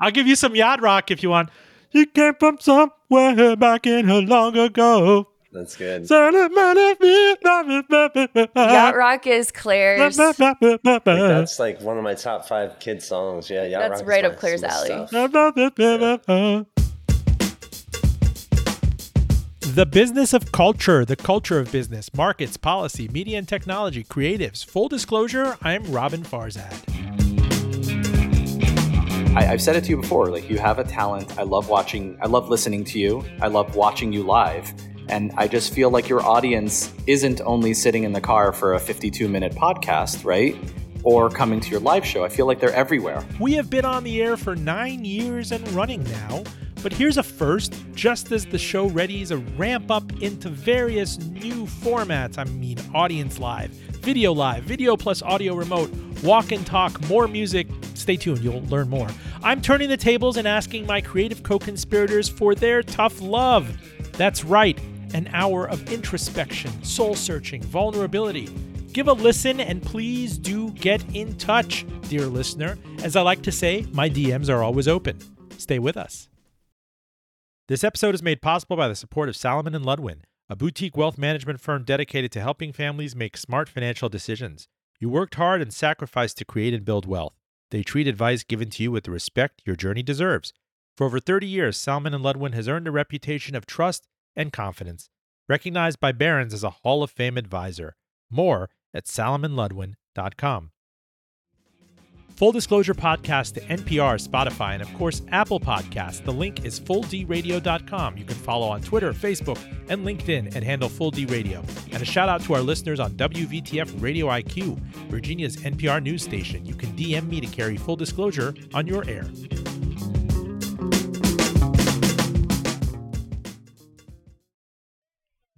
I'll give you some yacht rock if you want. You came from somewhere back in her long ago. That's good. Yacht Rock is Claire's. Like, that's like one of my top five kid songs. Yeah, Yacht That's Rock is right my- up Claire's alley. stuff. The business of culture, the culture of business, markets, policy, media and technology, creatives. Full disclosure, I'm Robin Farzad. I, I've said it to you before. Like you have a talent. I love watching. I love listening to you. I love watching you live. And I just feel like your audience isn't only sitting in the car for a 52 minute podcast, right? Or coming to your live show. I feel like they're everywhere. We have been on the air for nine years and running now, but here's a first. Just as the show readies a ramp up into various new formats, I mean, audience live, video live, video plus audio remote, walk and talk, more music. Stay tuned, you'll learn more. I'm turning the tables and asking my creative co conspirators for their tough love. That's right, an hour of introspection, soul searching, vulnerability. Give a listen and please do get in touch, dear listener. As I like to say, my DMs are always open. Stay with us. This episode is made possible by the support of Salomon and Ludwin, a boutique wealth management firm dedicated to helping families make smart financial decisions. You worked hard and sacrificed to create and build wealth. They treat advice given to you with the respect your journey deserves. For over 30 years, Salomon and Ludwin has earned a reputation of trust and confidence, recognized by Barron's as a Hall of Fame advisor. More at salomonludwin.com. Full Disclosure Podcast to NPR, Spotify, and of course, Apple Podcasts. The link is fulldradio.com. You can follow on Twitter, Facebook, and LinkedIn at handle Full D Radio. And a shout out to our listeners on WVTF Radio IQ, Virginia's NPR news station. You can DM me to carry full disclosure on your air.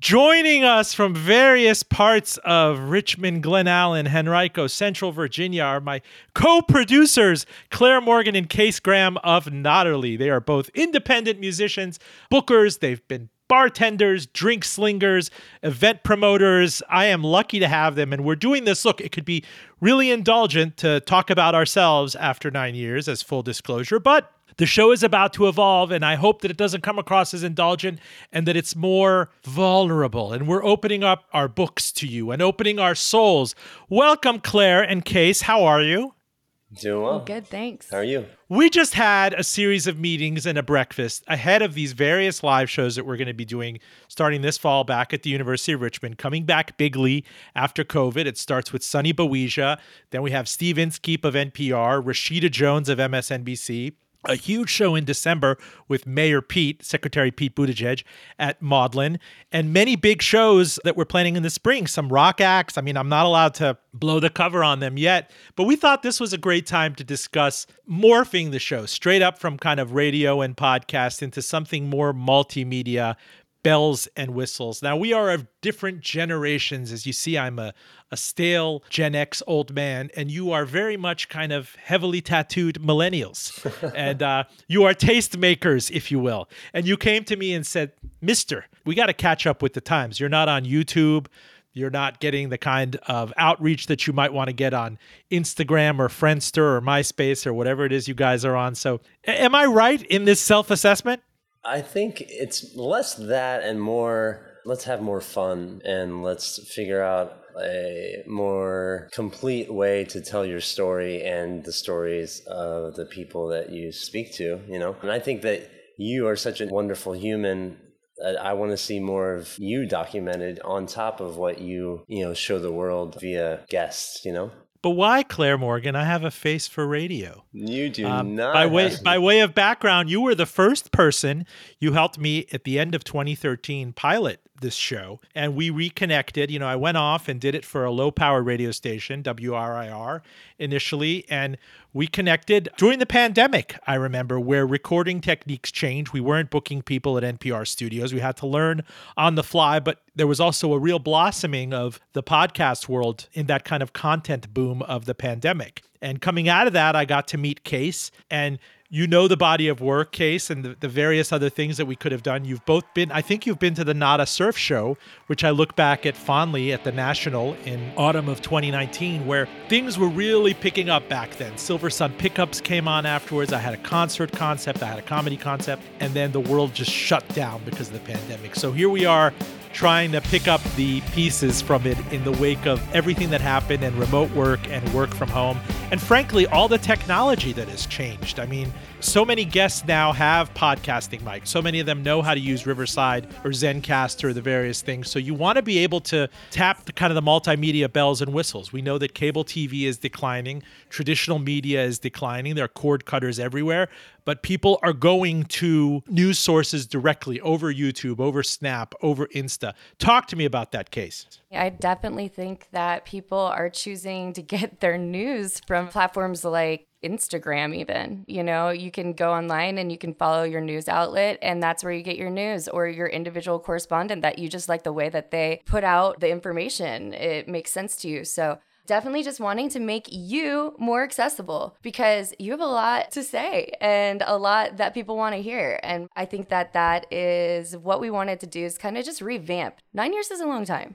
Joining us from various parts of Richmond, Glen Allen, Henrico, Central Virginia are my co producers, Claire Morgan and Case Graham of Notterly. They are both independent musicians, bookers. They've been bartenders, drink slingers, event promoters. I am lucky to have them. And we're doing this. Look, it could be really indulgent to talk about ourselves after nine years, as full disclosure, but the show is about to evolve, and I hope that it doesn't come across as indulgent and that it's more vulnerable. And we're opening up our books to you and opening our souls. Welcome, Claire and Case. How are you? Doing well. Good, thanks. How are you? We just had a series of meetings and a breakfast ahead of these various live shows that we're going to be doing starting this fall back at the University of Richmond, coming back bigly after COVID. It starts with Sunny Bawija. Then we have Steve Inskeep of NPR, Rashida Jones of MSNBC. A huge show in December with Mayor Pete, Secretary Pete Buttigieg at Modlin, and many big shows that we're planning in the spring. Some rock acts. I mean, I'm not allowed to blow the cover on them yet, but we thought this was a great time to discuss morphing the show straight up from kind of radio and podcast into something more multimedia, bells and whistles. Now, we are of different generations. As you see, I'm a, a stale Gen X old man, and you are very much kind of heavily tattooed millennials. and uh, you are tastemakers, if you will. And you came to me and said, Mister, we got to catch up with the times. You're not on YouTube. You're not getting the kind of outreach that you might want to get on Instagram or Friendster or MySpace or whatever it is you guys are on. So, am I right in this self assessment? I think it's less that and more let's have more fun and let's figure out a more complete way to tell your story and the stories of the people that you speak to, you know? And I think that you are such a wonderful human I want to see more of you documented on top of what you, you know, show the world via guests, you know? But why, Claire Morgan? I have a face for radio. You do Um, not by way by way of background, you were the first person you helped me at the end of 2013 pilot this show, and we reconnected. You know, I went off and did it for a low power radio station, WRIR, initially, and we connected during the pandemic. I remember where recording techniques changed. We weren't booking people at NPR studios. We had to learn on the fly, but there was also a real blossoming of the podcast world in that kind of content boom of the pandemic. And coming out of that, I got to meet Case and you know the body of work case and the, the, various other things that we could have done. You've both been, I think you've been to the Nada Surf Show, which I look back at fondly at the National in autumn of 2019, where things were really picking up back then. Silversun Pickups came on afterwards. I had a concert concept, I had a comedy concept, and then the world just shut down because of the pandemic. So here we are trying to pick up the pieces from it in the wake of everything that happened and remote work and work from home. And frankly, all the technology that has changed. I mean, so many guests now have podcasting mics. So many of them know how to use Riverside or Zencastr or the various things. So you want to be able to tap the kind of the multimedia bells and whistles. We know that cable TV is declining, traditional media is declining. There are cord cutters everywhere, but people are going to news sources directly over YouTube, over Snap, over Insta. Talk to me about that case. I definitely think that people are choosing to get their news from platforms like Instagram, even. You know, you can go online and you can follow your news outlet, and that's where you get your news or your individual correspondent that you just like the way that they put out the information. It makes sense to you. So, definitely just wanting to make you more accessible because you have a lot to say and a lot that people want to hear. And I think that that is what we wanted to do is kind of just revamp. Nine years is a long time.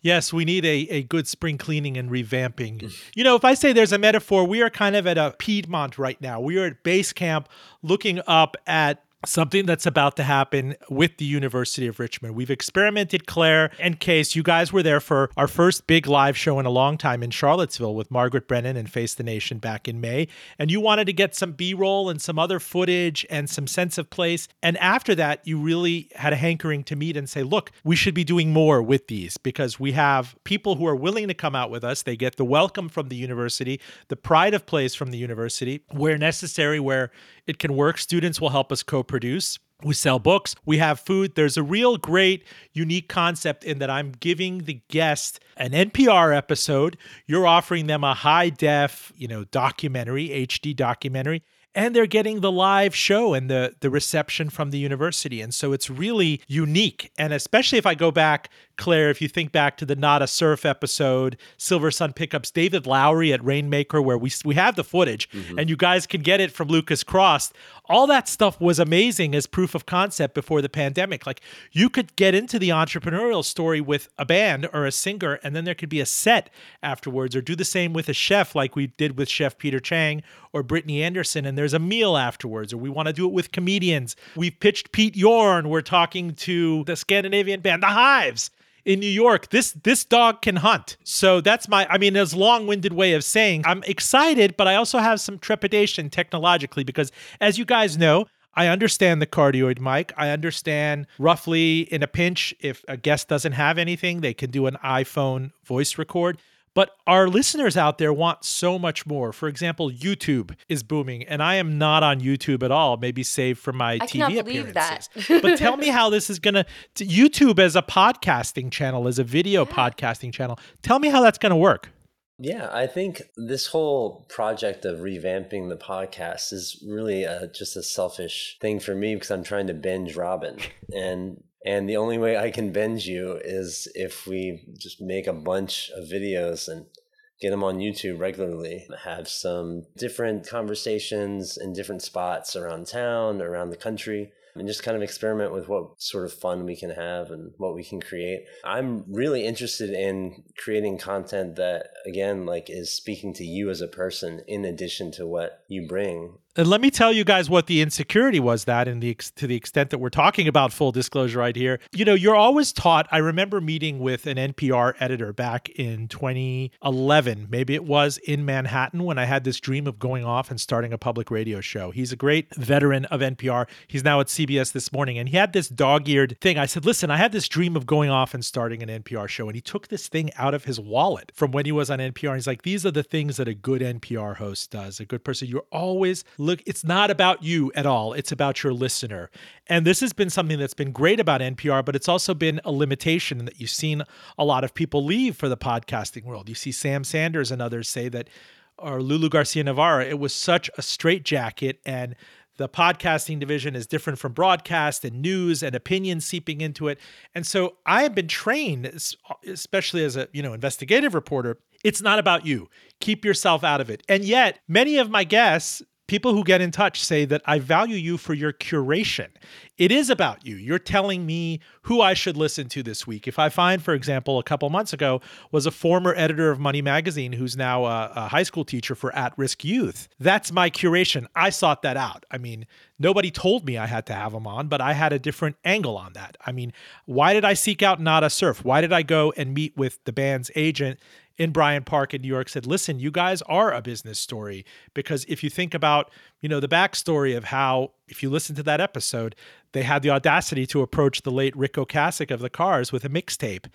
Yes, we need a, a good spring cleaning and revamping. You know, if I say there's a metaphor, we are kind of at a Piedmont right now. We are at base camp looking up at something that's about to happen with the University of Richmond. We've experimented, Claire and Case. You guys were there for our first big live show in a long time in Charlottesville with Margaret Brennan and Face the Nation back in May. And you wanted to get some B roll and some other footage and some sense of place. And after that, you really had a hankering to meet and say, look, we should be doing more with these because we have people who are willing to come out with us. They get the welcome from the university, the pride of place from the university, where necessary, where it can work. Students will help us co produce. We sell books, we have food. There's a real great, unique concept in that I'm giving the guest an NPR episode. You're offering them a high def, you know, documentary, HD documentary and they're getting the live show and the the reception from the university and so it's really unique and especially if i go back claire if you think back to the Nada Surf episode silver sun pickups David Lowery at rainmaker where we we have the footage mm-hmm. and you guys can get it from lucas cross all that stuff was amazing as proof of concept before the pandemic like you could get into the entrepreneurial story with a band or a singer and then there could be a set afterwards or do the same with a chef like we did with chef peter chang or brittany anderson and there's a meal afterwards, or we want to do it with comedians. We've pitched Pete Yorn. We're talking to the Scandinavian band, The Hives in New York. This this dog can hunt. So that's my I mean, it's long-winded way of saying I'm excited, but I also have some trepidation technologically because as you guys know, I understand the cardioid mic. I understand roughly in a pinch, if a guest doesn't have anything, they can do an iPhone voice record. But our listeners out there want so much more. For example, YouTube is booming, and I am not on YouTube at all, maybe save for my TV. I TV appearances. That. but tell me how this is going to YouTube as a podcasting channel, as a video yeah. podcasting channel. Tell me how that's going to work. Yeah, I think this whole project of revamping the podcast is really a, just a selfish thing for me because I'm trying to binge Robin. And and the only way I can bend you is if we just make a bunch of videos and get them on YouTube regularly, have some different conversations in different spots around town, around the country and just kind of experiment with what sort of fun we can have and what we can create. I'm really interested in creating content that again like is speaking to you as a person in addition to what you bring and let me tell you guys what the insecurity was that in the to the extent that we're talking about full disclosure right here. You know, you're always taught, I remember meeting with an NPR editor back in 2011, maybe it was in Manhattan when I had this dream of going off and starting a public radio show. He's a great veteran of NPR. He's now at CBS this morning and he had this dog-eared thing. I said, "Listen, I had this dream of going off and starting an NPR show." And he took this thing out of his wallet from when he was on NPR. And he's like, "These are the things that a good NPR host does. A good person, you're always look it's not about you at all it's about your listener and this has been something that's been great about npr but it's also been a limitation that you've seen a lot of people leave for the podcasting world you see sam sanders and others say that or lulu garcia navarro it was such a straitjacket and the podcasting division is different from broadcast and news and opinion seeping into it and so i have been trained especially as a you know investigative reporter It's not about you. Keep yourself out of it. And yet, many of my guests people who get in touch say that I value you for your curation. It is about you. You're telling me who I should listen to this week. If I find, for example, a couple months ago was a former editor of Money Magazine who's now a, a high school teacher for at risk youth, that's my curation. I sought that out. I mean, nobody told me I had to have him on, but I had a different angle on that. I mean, why did I seek out Nada Surf? Why did I go and meet with the band's agent in Bryant Park in New York said, listen, you guys are a business story. Because if you think about, you know, the backstory of how, if you listen to that episode, they had the audacity to approach the late Ric Ocasek of the Cars with a mixtape.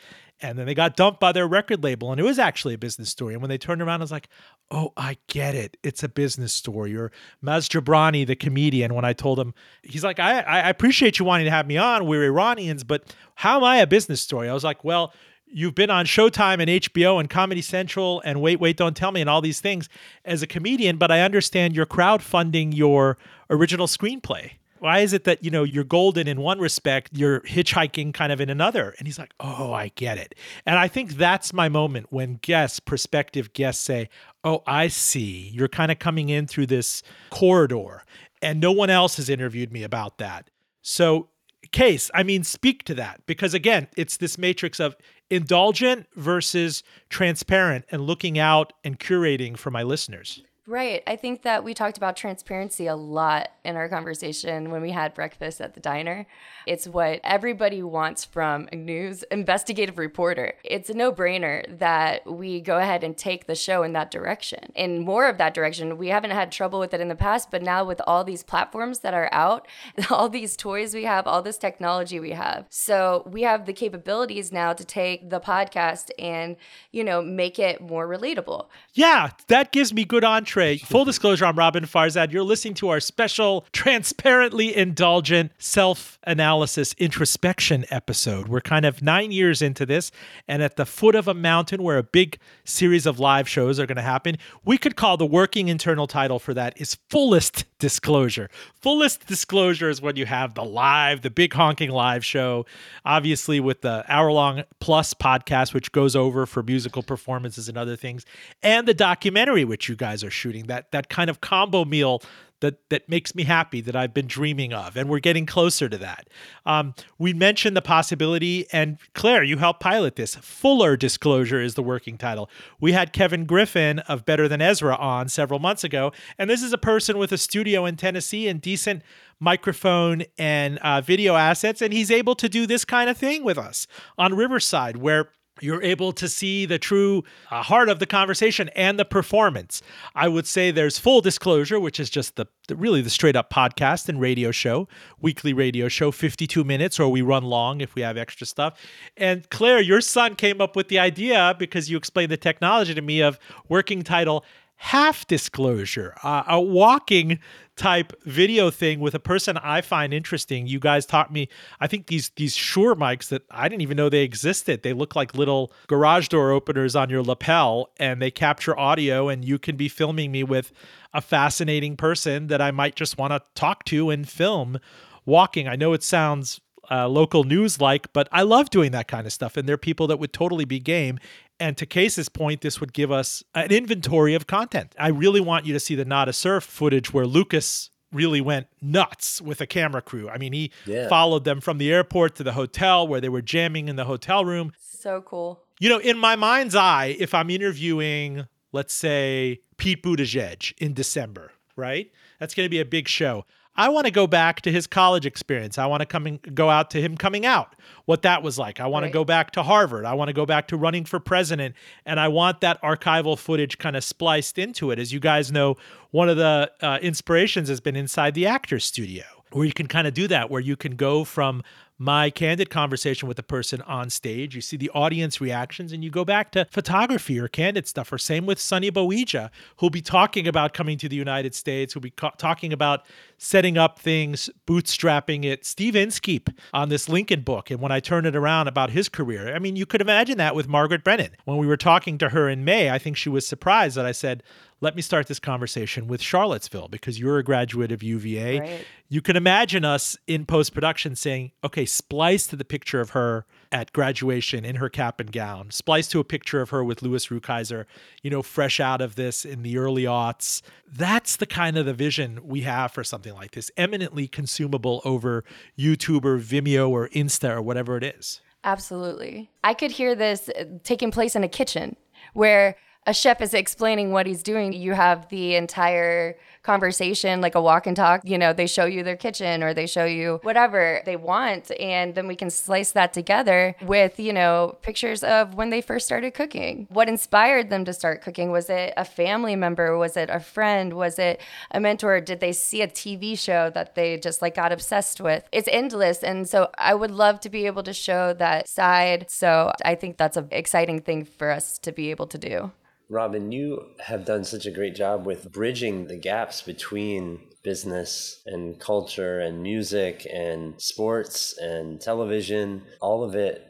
And then they got dumped by their record label. And it was actually a business story. And when they turned around, I was like, oh, I get it. It's a business story. Or Maz Jobrani, the comedian, when I told him, he's like, I, I appreciate you wanting to have me on. We're Iranians, but how am I a business story? I was like, well, you've been on Showtime and HBO and Comedy Central and Wait, Wait, Don't Tell Me and all these things as a comedian, but I understand you're crowdfunding your original screenplay. Why is it that, you know, you're golden in one respect, you're hitchhiking kind of in another? And he's like, oh, I get it. And I think that's my moment when guests, prospective guests say, oh, I see. You're kind of coming in through this corridor. And no one else has interviewed me about that. So case i mean speak to that because again it's this matrix of indulgent versus transparent and looking out and curating for my listeners. Right. I think that we talked about transparency a lot in our conversation when we had breakfast at the diner. It's what everybody wants from a news investigative reporter. It's a no brainer that we go ahead and take the show in that direction. In more of that direction, we haven't had trouble with it in the past, but now with all these platforms that are out, all these toys we have, all this technology we have. So we have the capabilities now to take the podcast and, you know, make it more relatable. Yeah, that gives me good entree Full disclosure, I'm Robin Farzad. You're listening to our special, transparently indulgent self analysis introspection episode. We're kind of nine years into this, and at the foot of a mountain where a big series of live shows are going to happen, we could call the working internal title for that is Fullest Disclosure. Fullest Disclosure is when you have the live, the big honking live show, obviously with the hour long plus podcast, which goes over for musical performances and other things, and the documentary, which you guys are shooting, that that kind of combo meal that that makes me happy that I've been dreaming of, and we're getting closer to that. Um, we mentioned the possibility, and Claire, you helped pilot this. Fuller disclosure is the working title. We had Kevin Griffin of Better Than Ezra on several months ago, and this is a person with a studio in Tennessee and decent microphone and uh, video assets, and he's able to do this kind of thing with us on Riverside, where you're able to see the true uh, heart of the conversation and the performance. I would say there's full disclosure, which is just the, the, really the straight up podcast and radio show, weekly radio show, 52 minutes, or we run long if we have extra stuff. And Claire, your son came up with the idea because you explained the technology to me of working title half disclosure, uh, a walking type video thing with a person I find interesting. You guys taught me, I think these these Shure mics that I didn't even know they existed. They look like little garage door openers on your lapel and they capture audio and you can be filming me with a fascinating person that I might just want to talk to and film walking. I know it sounds uh, local news like, but I love doing that kind of stuff. And there are people that would totally be game. And to Case's point, this would give us an inventory of content. I really want you to see the Nada Surf footage where Lucas really went nuts with a camera crew. I mean, he yeah. followed them from the airport to the hotel where they were jamming in the hotel room. So cool. You know, in my mind's eye, if I'm interviewing, let's say, Pete Buttigieg in December, right? That's going to be a big show. I want to go back to his college experience. I want to come and go out to him coming out, what that was like. I want right. to go back to Harvard. I want to go back to running for president. And I want that archival footage kind of spliced into it. As you guys know, one of the uh, inspirations has been inside the actor's studio, where you can kind of do that, where you can go from my candid conversation with the person on stage. You see the audience reactions, and you go back to photography or candid stuff. Or same with Sonny Boija, who'll be talking about coming to the United States, who'll be ca- talking about setting up things, bootstrapping it. Steve Inskeep on this Lincoln book, and when I turn it around about his career, I mean, you could imagine that with Margaret Brennan. When we were talking to her in May, I think she was surprised that I said, let me start this conversation with Charlottesville because you're a graduate of UVA. Right. You can imagine us in post production saying, okay, splice to the picture of her at graduation in her cap and gown, splice to a picture of her with Louis Rukeyser, you know, fresh out of this in the early aughts. That's the kind of the vision we have for something like this, eminently consumable over YouTube or Vimeo or Insta or whatever it is. Absolutely. I could hear this taking place in a kitchen where a chef is explaining what he's doing. You have the entire conversation, like a walk and talk. You know, they show you their kitchen or they show you whatever they want. And then we can slice that together with, you know, pictures of when they first started cooking. What inspired them to start cooking? Was it a family member? Was it a friend? Was it a mentor? Did they see a TV show that they just like got obsessed with? It's endless. And so I would love to be able to show that side. So I think that's an exciting thing for us to be able to do. Robin, you have done such a great job with bridging the gaps between business and culture and music and sports and television, all of it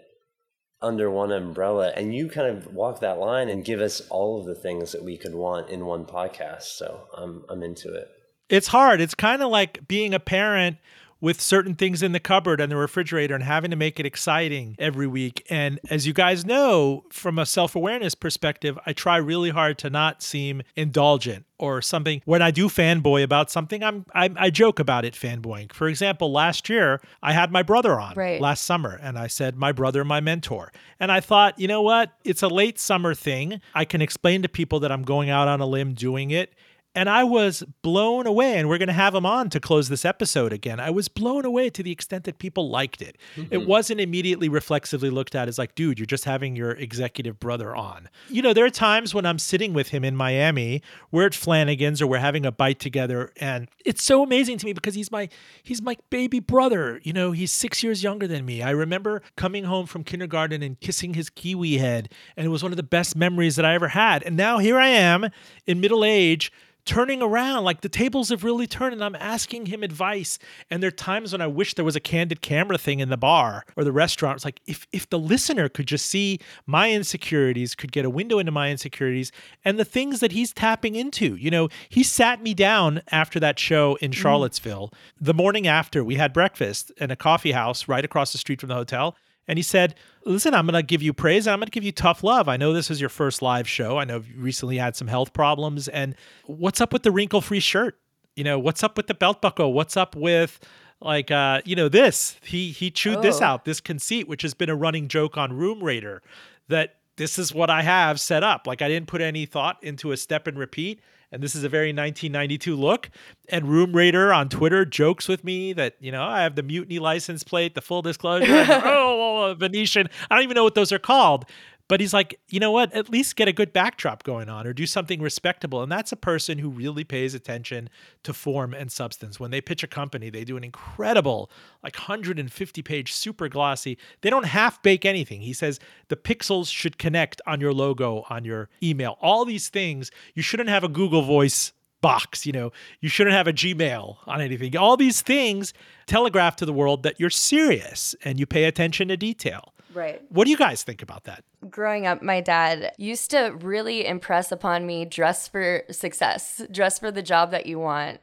under one umbrella. And you kind of walk that line and give us all of the things that we could want in one podcast. So I'm, I'm into it. It's hard. It's kind of like being a parent with certain things in the cupboard and the refrigerator and having to make it exciting every week. And as you guys know, from a self awareness perspective, I try really hard to not seem indulgent or something. When I do fanboy about something, I'm I, I joke about it fanboying. For example, last year I had my brother on right. last summer, and I said my brother, my mentor. And I thought, you know what? It's a late summer thing. I can explain to people that I'm going out on a limb doing it and I was blown away. And we're going to have him on to close this episode again. I was blown away to the extent that people liked it. Mm-hmm. It wasn't immediately reflexively looked at as like, dude, you're just having your executive brother on. You know, there are times when I'm sitting with him in Miami, we're at Flanagan's or we're having a bite together, and it's so amazing to me because he's my he's my baby brother. You know, he's six years younger than me. I remember coming home from kindergarten and kissing his kiwi head, and it was one of the best memories that I ever had. And now here I am in middle age turning around. Like the tables have really turned, and I'm asking him advice. And there are times when I wish there was a candid camera thing in the bar or the restaurant. It's like if if the listener could just see my insecurities, could get a window into my insecurities and the things that he's tapping into. You know, he sat me down after that show in mm. Charlottesville. Mm. The morning after, we had breakfast in a coffee house right across the street from the hotel. And he said, Listen, I'm going to give you praise and I'm going to give you tough love. I know this is your first live show. I know you recently had some health problems. And what's up with the wrinkle free shirt? You know, what's up with the belt buckle? What's up with like uh you know this he he chewed oh. this out this conceit which has been a running joke on room rater that this is what i have set up like i didn't put any thought into a step and repeat and this is a very 1992 look. And Room Rater on Twitter jokes with me that you know I have the mutiny license plate, the full disclosure, oh, oh, oh Venetian. I don't even know what those are called. But he's like, you know what? At least get a good backdrop going on or do something respectable. And that's a person who really pays attention to form and substance. When they pitch a company, they do an incredible, like 150 page, super glossy. They don't half bake anything. He says the pixels should connect on your logo, on your email, all these things. You shouldn't have a Google Voice box. You know, you shouldn't have a Gmail on anything. All these things telegraph to the world that you're serious and you pay attention to detail. Right. What do you guys think about that? Growing up, my dad used to really impress upon me dress for success, dress for the job that you want.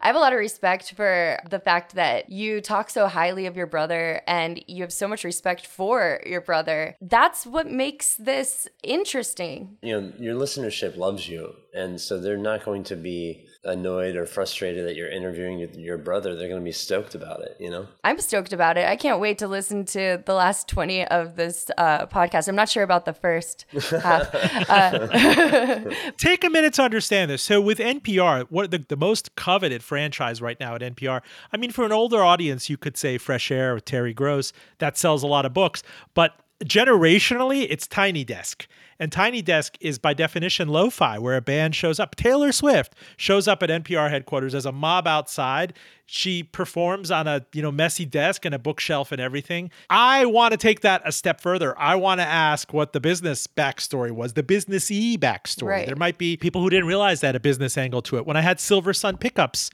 I have a lot of respect for the fact that you talk so highly of your brother and you have so much respect for your brother. That's what makes this interesting. You know, your listenership loves you. And so they're not going to be annoyed or frustrated that you're interviewing your brother, they're going to be stoked about it, you know? I'm stoked about it. I can't wait to listen to the last 20 of this uh, podcast. I'm not sure about the first half. Uh, Take a minute to understand this. So, with NPR, what the, the most coveted franchise right now at NPR, I mean, for an older audience, you could say Fresh Air with Terry Gross, that sells a lot of books. But generationally, it's Tiny Desk. And Tiny Desk is by definition lo fi, where a band shows up. Taylor Swift shows up at NPR headquarters as a mob outside. She performs on a you know messy desk and a bookshelf and everything. I want to take that a step further. I want to ask what the business backstory was, the businessy backstory. Right. There might be people who didn't realize that a business angle to it. When I had Silversun Pickups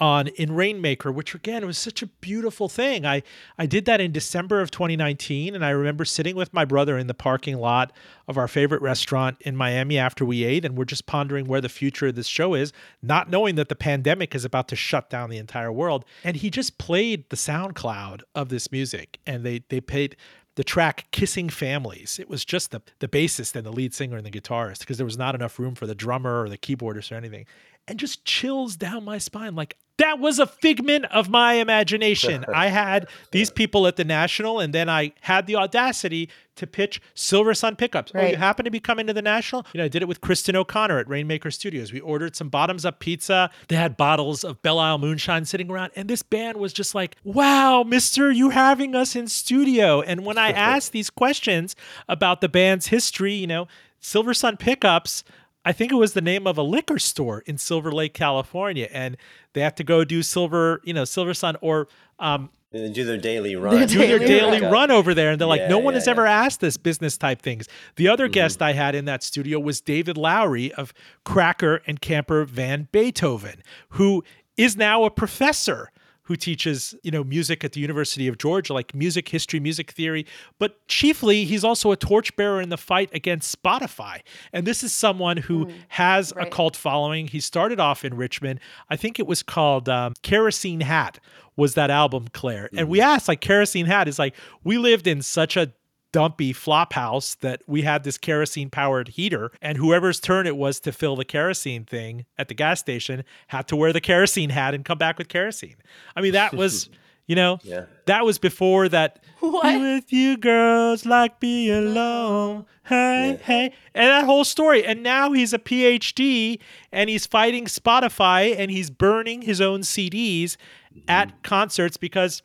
on in Rainmaker, which again was such a beautiful thing. I I did that in December of 2019, and I remember sitting with my brother in the parking lot of our favorite restaurant in Miami after we ate, and we're just pondering where the future of this show is, not knowing that the pandemic is about to shut down the entire world. And he just played the SoundCloud of this music, and they they paid the track Kissing Families. It was just the, the bassist and the lead singer and the guitarist because there was not enough room for the drummer or the keyboardist or anything. And just chills down my spine. Like, that was a figment of my imagination. I had these people at the National, and then I had the audacity to pitch Silversun Pickups. Oh, you happen to be coming to the National? You know, I did it with Kristen O'Connor at Rainmaker Studios. We ordered some bottoms up pizza. They had bottles of Belle Isle moonshine sitting around, and this band was just like, "Wow, Mister, you having us in studio?" And when I asked these questions about the band's history, you know, Silversun Pickups. I think it was the name of a liquor store in Silver Lake, California, and they have to go do Silver, you know, Silver Sun or um, They do their daily run. do their Daily daily run. run over there and they're like Yeah, no one yeah, has ever asked this business type things the other guest i had in that studio was david lowery of cracker and camper van beethoven who is now a professor who teaches you know music at the university of georgia like music history music theory. But chiefly he's also a torchbearer in the fight against spotify. And this is someone who has a cult following. He started off in richmond. I think it was called um, kerosene hat was that album claire. And we asked like kerosene hat is like we lived in such a dumpy flop house that we had this kerosene powered heater and whoever's turn it was to fill the kerosene thing at the gas station had to wear the kerosene hat and come back with kerosene i mean that was you know Yeah. that was before that What? be with you girls like be alone hey hey and that whole story and now he's a phd and he's fighting spotify and he's burning his own cds at mm-hmm. concerts because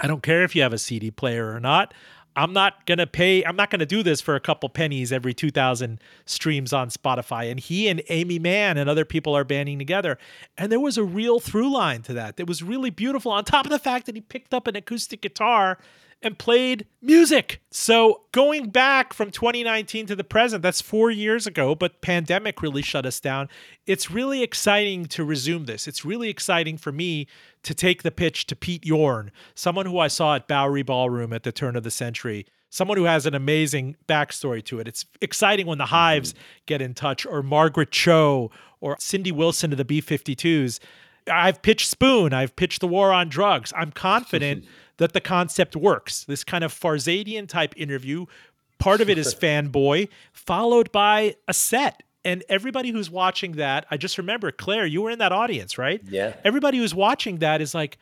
I don't care if you have a CD player or not. I'm not going to pay, I'm not going to do this for a couple pennies every 2,000 streams on Spotify. And he and Aimee Mann and other people are banding together. And there was a real through line to that. That was really beautiful, on top of the fact that he picked up an acoustic guitar and played music. So going back from 2019 to the present, that's four years ago, but pandemic really shut us down. It's really exciting to resume this. It's really exciting for me to take the pitch to Pete Yorn, someone who I saw at Bowery Ballroom at the turn of the century. Someone who has an amazing backstory to it. It's exciting when the mm-hmm. Hives get in touch, or Margaret Cho, or Cindy Wilson of the B 52s. I've pitched Spoon. I've pitched The War on Drugs. I'm confident that the concept works. This kind of Farzadian type interview, part of it is fanboy, followed by a set. And everybody who's watching that, I just remember, Claire, you were in that audience, right? Yeah. Everybody who's watching that is like,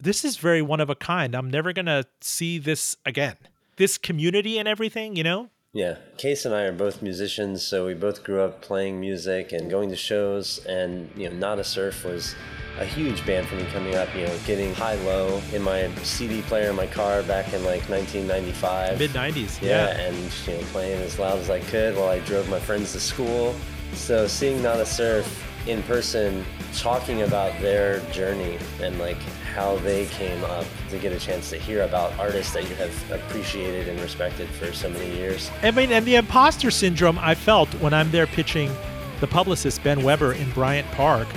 this is very one of a kind. I'm never going to see this again. This community and everything, you know? Yeah, Case and I are both musicians, so we both grew up playing music and going to shows. And you know, Nada Surf was a huge band for me coming up. You know, getting high low in my CD player in my car back in like 1995. Mid 90s. Yeah, Yeah. and you know, playing as loud as I could while I drove my friends to school. So seeing Nada Surf in person, talking about their journey and like how they came up to get a chance to hear about artists that you have appreciated and respected for so many years. I mean, and the imposter syndrome I felt when I'm there pitching the publicist Ben Weber in Bryant Park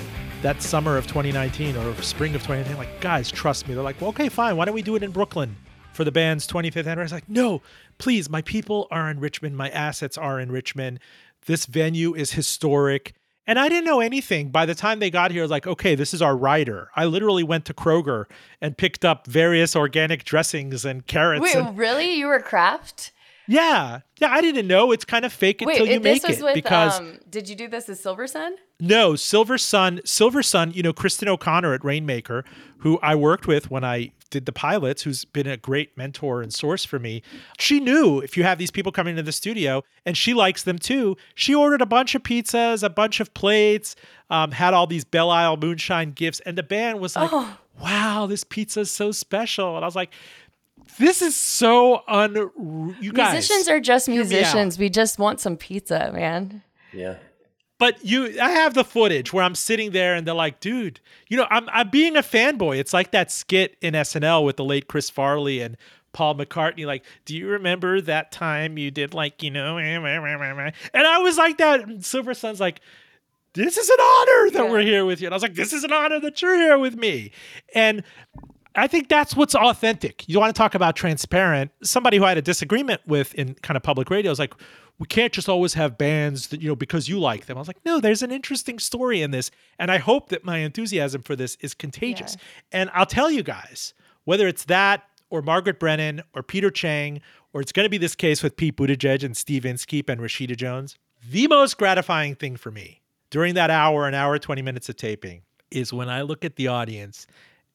that summer of 2019 or spring of 2019. Like, guys, trust me. They're like, well, okay, fine. Why don't we do it in Brooklyn for the band's 25th anniversary? I was like, no, please. My people are in Richmond. My assets are in Richmond. This venue is historic. And I didn't know anything. By the time they got here, like, okay, this is our rider. I literally went to Kroger and picked up various organic dressings and carrots. Wait, and- really? You were Kraft? yeah, yeah, I didn't know. It's kind of fake it Wait, you it- this make was it with. because um, did you do this as Silver Sun? No, Silver Sun, Silver Sun. You know, Kristen O'Connor at Rainmaker, who I worked with when I did the pilots, who's been a great mentor and source for me. She knew if you have these people coming to the studio, and she likes them too. She ordered a bunch of pizzas, a bunch of plates, um, had all these Belle Isle moonshine gifts, and the band was like, Oh. "Wow, this pizza is so special," and I was like. This is so un. You guys, Musicians are just musicians. We just want some pizza, man. Yeah. But you, I have the footage where I'm sitting there and they're like, dude, you know, I'm, I'm being a fanboy. It's like that skit in SNL with the late Chris Farley and Paul McCartney. Like, do you remember that time you did like, you know, eh, and I was like that. And Silver Sun's like, this is an honor that we're here with you. And I was like, this is an honor that you're here with me. And I think that's what's authentic. You want to talk about transparent. Somebody who I had a disagreement with in kind of public radio is like, we can't just always have bands that, you know, because you like them. I was like, no, there's an interesting story in this. And I hope that my enthusiasm for this is contagious. Yeah. And I'll tell you guys, whether it's that or Margaret Brennan or Peter Chang, or it's going to be this case with Pete Buttigieg and Steve Inskeep and Rashida Jones, the most gratifying thing for me during that hour, an hour, 20 minutes of taping, is when I look at the audience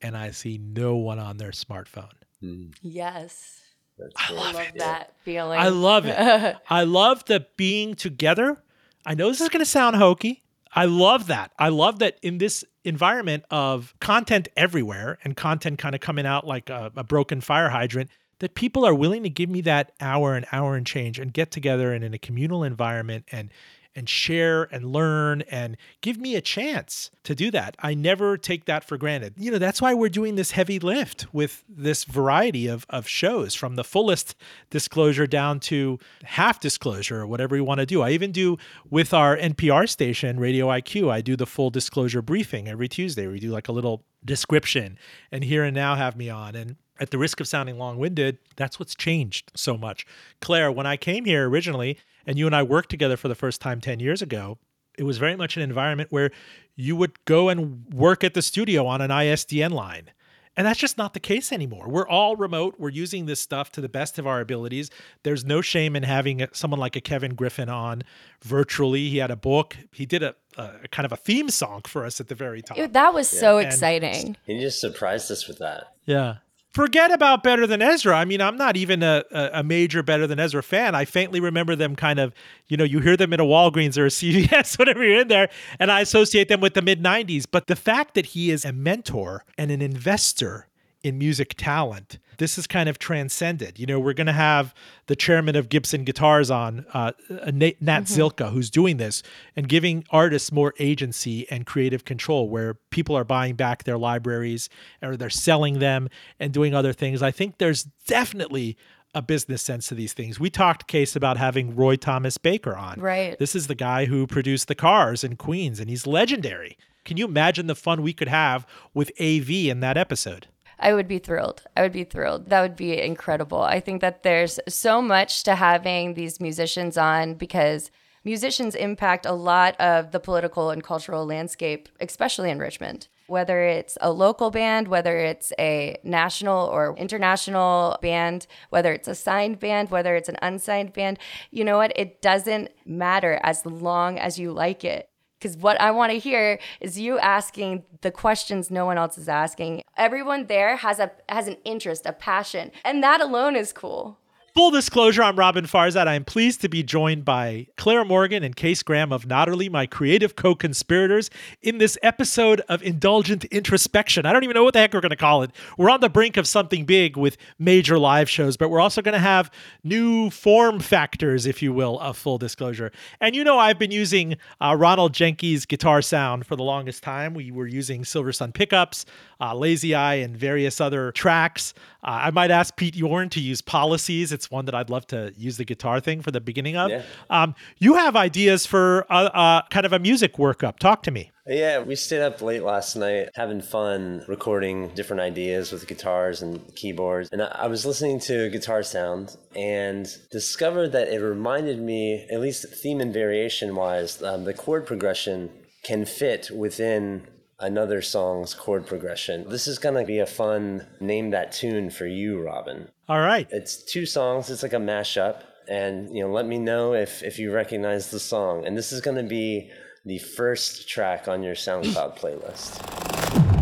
and I see no one on their smartphone. Mm. Yes. I love, love that feeling. I love it. I love the being together. I know this is going to sound hokey. I love that. I love that in this environment of content everywhere and content kind of coming out like a, a broken fire hydrant, that people are willing to give me that hour, an hour and change and get together and in a communal environment and and share and learn and give me a chance to do that. I never take that for granted. You know, that's why we're doing this heavy lift with this variety of, of shows from the fullest disclosure down to half disclosure or whatever you want to do. I even do with our NPR station, Radio IQ, I do the full disclosure briefing every Tuesday. We do like a little description and here and now have me on. And at the risk of sounding long winded, that's what's changed so much. Claire, when I came here originally, and you and I worked together for the first time 10 years ago, it was very much an environment where you would go and work at the studio on an ISDN line. And that's just not the case anymore. We're all remote. We're using this stuff to the best of our abilities. There's no shame in having someone like a Kevin Griffin on virtually. He had a book. He did a, a kind of a theme song for us at the very top. That was yeah. so exciting. he just surprised us with that. Yeah forget about Better Than Ezra. I mean, I'm not even a, a, major Better Than Ezra fan. I faintly remember them kind of, you know, you hear them in a Walgreens or a CVS, whatever you're in there, and I associate them with the mid 90s. But the fact that he is a mentor and an investor in music talent. This is kind of transcended. You know, we're going to have the chairman of Gibson Guitars on, uh, Nat, Nat mm-hmm. Zilkha, who's doing this and giving artists more agency and creative control, where people are buying back their libraries or they're selling them and doing other things. I think there's definitely a business sense to these things. We talked case about having Roy Thomas Baker on. Right. This is the guy who produced the cars in Queens and he's legendary. Can you imagine the fun we could have with AV in that episode? I would be thrilled. I would be thrilled. That would be incredible. I think that there's so much to having these musicians on because musicians impact a lot of the political and cultural landscape, especially in Richmond. Whether it's a local band, whether it's a national or international band, whether it's a signed band, whether it's an unsigned band, you know what? It doesn't matter as long as you like it because what I want to hear is you asking the questions no one else is asking. Everyone there has a has an interest, a passion, and that alone is cool. Full disclosure, I'm Robin Farzad. I am pleased to be joined by Claire Morgan and Case Graham of Nodderly, my creative co conspirators, in this episode of Indulgent Introspection. I don't even know what the heck we're going to call it. We're on the brink of something big with major live shows, but we're also going to have new form factors, if you will, of full disclosure. And you know, I've been using uh, Ronald Jenkees' guitar sound for the longest time. We were using Silversun Pickups, uh, Lazy Eye, and various other tracks. Uh, I might ask Pete Yorn to use Policies. It's one that I'd love to use the guitar thing for the beginning of. Yeah. Um, you have ideas for a, a kind of a music workup. Talk to me. Yeah, we stayed up late last night having fun recording different ideas with guitars and keyboards. And I was listening to Guitar Sound and discovered that it reminded me, at least theme and variation wise, um, the chord progression can fit within another song's chord progression. This is going to be a fun name that tune for you, Robin. All right. It's two songs, it's like a mashup. And, you know, let me know if, if you recognize the song. And this is going to be the first track on your SoundCloud playlist.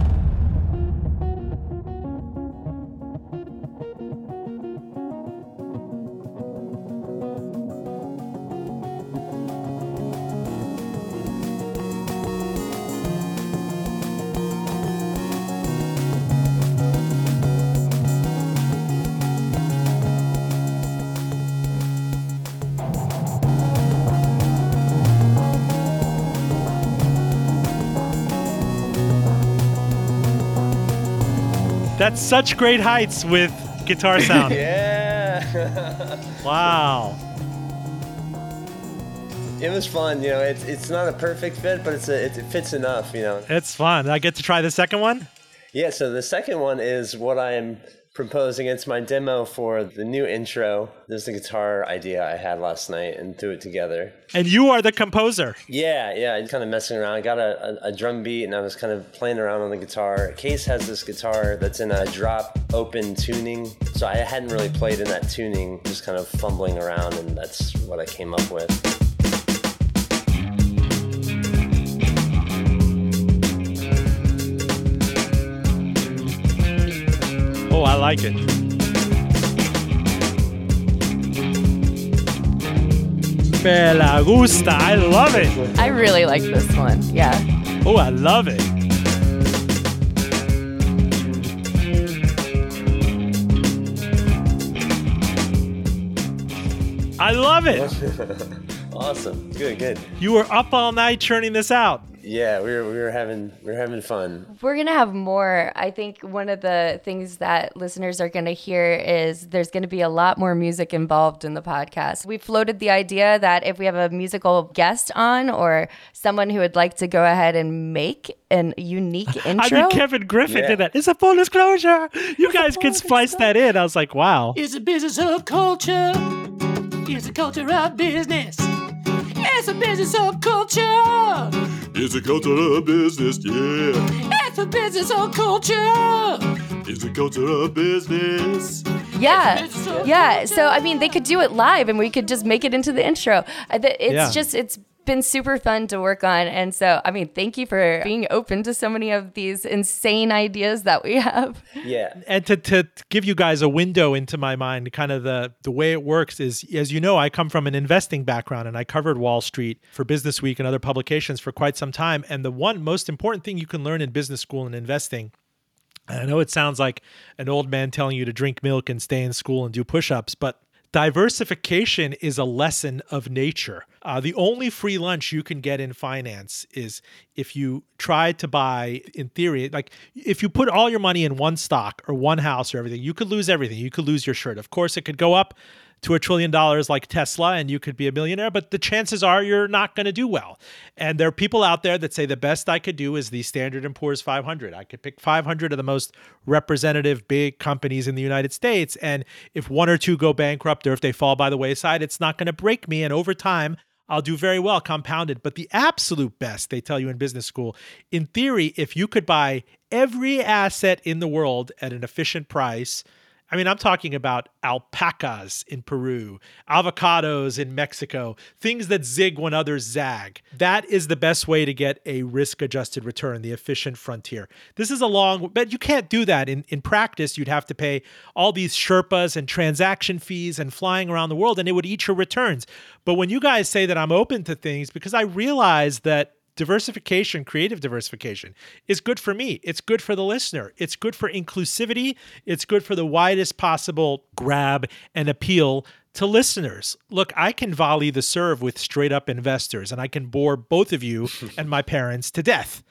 That's such great heights with guitar sound. yeah. wow. it was fun. You know, it's it's not a perfect fit, but it's a, it, it fits enough. You know. It's fun. I get to try the second one. Yeah. So the second one is what I proposing. It's my demo for the new intro. There's a guitar idea I had last night and threw it together. And you are the composer. Yeah, yeah. I'm kind of messing around. I got a, a, a, drum beat and I was kind of playing around on the guitar. Case has this guitar that's in a drop open tuning. So I hadn't really played in that tuning, just kind of fumbling around, and that's what I came up with. Oh, I like it. Me la gusta. I love it. I really like this one. Yeah. Oh, I love it. I love it. awesome. Good, good. You were up all night churning this out. Yeah, we were we were having we were having fun. We're gonna have more. I think one of the things that listeners are gonna hear is there's gonna be a lot more music involved in the podcast. We floated the idea that if we have a musical guest on or someone who would like to go ahead and make an unique intro. I mean, Kevin Griffin yeah. did that. It's a full disclosure. You it's guys can splice that in. I was like, wow. It's a business of culture. It's a culture of business. It's a business of culture. It's a culture of business, yeah. It's a business of culture. It's a culture of business. Yeah, yeah. So I mean, they could do it live, and we could just make it into the intro. It's yeah. just it's been super fun to work on. And so, I mean, thank you for being open to so many of these insane ideas that we have. Yeah. And to, to give you guys a window into my mind, kind of the, the way it works is, as you know, I come from an investing background and I covered Wall Street for Business Week and other publications for quite some time. And the one most important thing you can learn in business school and investing I know it sounds like an old man telling you to drink milk and stay in school and do push ups, but diversification is a lesson of nature. Uh, the only free lunch you can get in finance is if you try to buy, in theory, like if you put all your money in one stock or one house or everything, you could lose everything. You could lose your shirt. Of course, it could go up to a trillion dollars like Tesla and you could be a millionaire, but the chances are you're not going to do well. And there are people out there that say the best I could do is the Standard and Poor's 500. I could pick 500 of the most representative big companies in the United States and if one or two go bankrupt or if they fall by the wayside, it's not going to break me and over time I'll do very well compounded. But the absolute best, they tell you in business school, in theory, if you could buy every asset in the world at an efficient price, I mean, I'm talking about alpacas in Peru, avocados in Mexico, things that zig when others zag. That is the best way to get a risk adjusted return, the efficient frontier. This is a long, but you can't do that. In, in practice, you'd have to pay all these Sherpas and transaction fees and flying around the world, and it would eat your returns. But when you guys say that I'm open to things, because I realize that diversification, creative diversification, is good for me. It's good for the listener. It's good for inclusivity. It's good for the widest possible grab and appeal to listeners. Look, I can volley the serve with straight up investors, and I can bore both of you and my parents to death.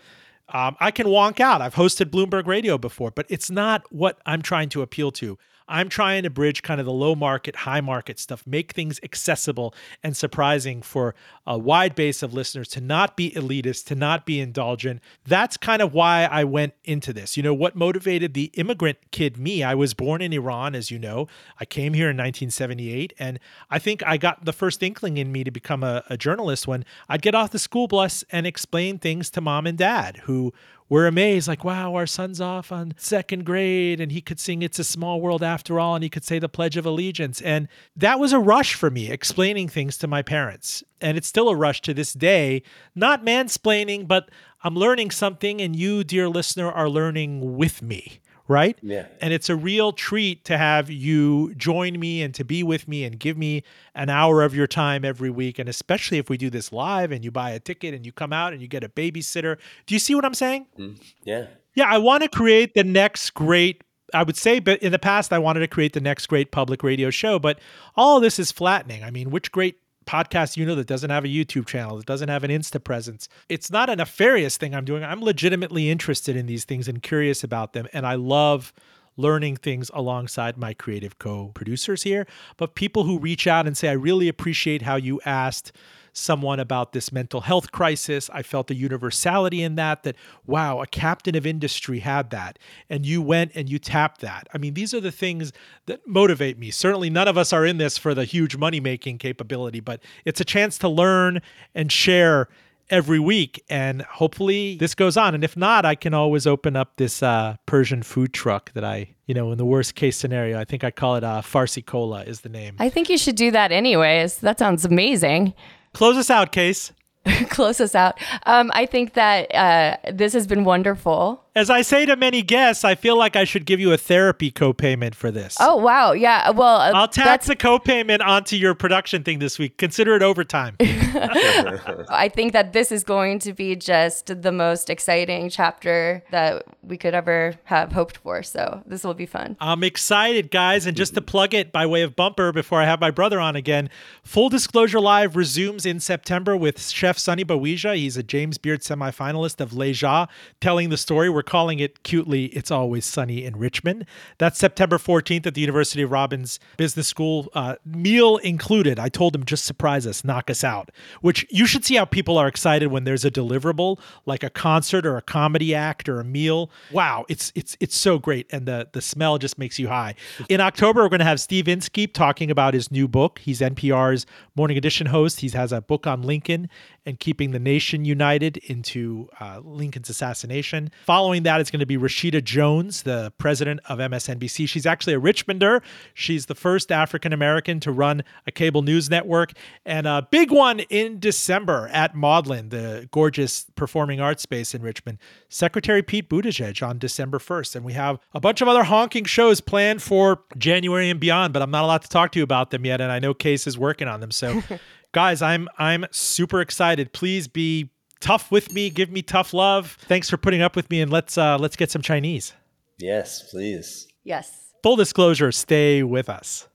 Um, I can wonk out. I've hosted Bloomberg Radio before, but it's not what I'm trying to appeal to. I'm trying to bridge kind of the low market, high market stuff, make things accessible and surprising for a wide base of listeners to not be elitist, to not be indulgent. That's kind of why I went into this. You know, what motivated the immigrant kid me? I was born in Iran, as you know. I came here in 1978, and I think I got the first inkling in me to become a, a journalist when I'd get off the school bus and explain things to mom and dad who we're amazed, like, wow, our son's off on second grade and he could sing It's a Small World After All and he could say the Pledge of Allegiance. And that was a rush for me, explaining things to my parents. And it's still a rush to this day, not mansplaining, but I'm learning something and you, dear listener, are learning with me right? Yeah. And it's a real treat to have you join me and to be with me and give me an hour of your time every week. And especially if we do this live and you buy a ticket and you come out and you get a babysitter. Do you see what I'm saying? Mm, yeah. Yeah. I want to create the next great. I would say, but in the past, I wanted to create the next great public radio show, but all this is flattening. I mean, which great podcast you know that doesn't have a YouTube channel, that doesn't have an Insta presence. It's not a nefarious thing I'm doing. I'm legitimately interested in these things and curious about them. And I love learning things alongside my creative co producers here. But people who reach out and say, I really appreciate how you asked someone about this mental health crisis. I felt the universality in that, that, wow, a captain of industry had that. And you went and you tapped that. I mean, these are the things that motivate me. Certainly, none of us are in this for the huge money making capability, but it's a chance to learn and share every week and hopefully this goes on and if not i can always open up this uh, persian food truck that i you know in the worst case scenario i think i call it uh, farsi cola is the name I think you should do that anyways. That sounds amazing. Close us out case Close us out. Um, I think that uh, this has been wonderful. As i say to many guests i feel like i should give you a therapy copayment for this Oh wow, yeah. Well, uh, i'll tax the copayment onto your production thing this week consider it overtime I think that this is going to be just the most exciting chapter that we could ever have hoped for. So this will be fun. I'm excited, guys. And just to plug it by way of bumper before I have my brother on again, Full Disclosure Live resumes in September with Chef Sunny Baweja. He's a James Beard semifinalist of Lehja, telling the story. We're calling it cutely, It's Always Sunny in Richmond. That's September 14th at the University of Robins Business School, uh, meal included. I told him, just surprise us, knock us out, which you should see how people are excited when there's a deliverable, like a concert or a comedy act or a meal. Wow, it's it's it's so great. And the the smell just makes you high. In October, we're going to have Steve Inskeep talking about his new book. He's NPR's Morning Edition host. He has a book on Lincoln and keeping the nation united into uh, Lincoln's assassination. Following that, it's going to be Rashida Jones, the president of MSNBC. She's actually a Richmonder. She's the first African American to run a cable news network. And a big one in December at Modlin, the gorgeous performing arts space in Richmond. Secretary Pete Buttigieg on December 1st. And we have a bunch of other honking shows planned for January and beyond, but I'm not allowed to talk to you about them yet. And I know Case is working on them. So, guys, I'm I'm super excited. Please be tough with me. Give me tough love. Thanks for putting up with me, and let's uh, let's get some Chinese. Yes, please. Yes. Full disclosure, stay with us.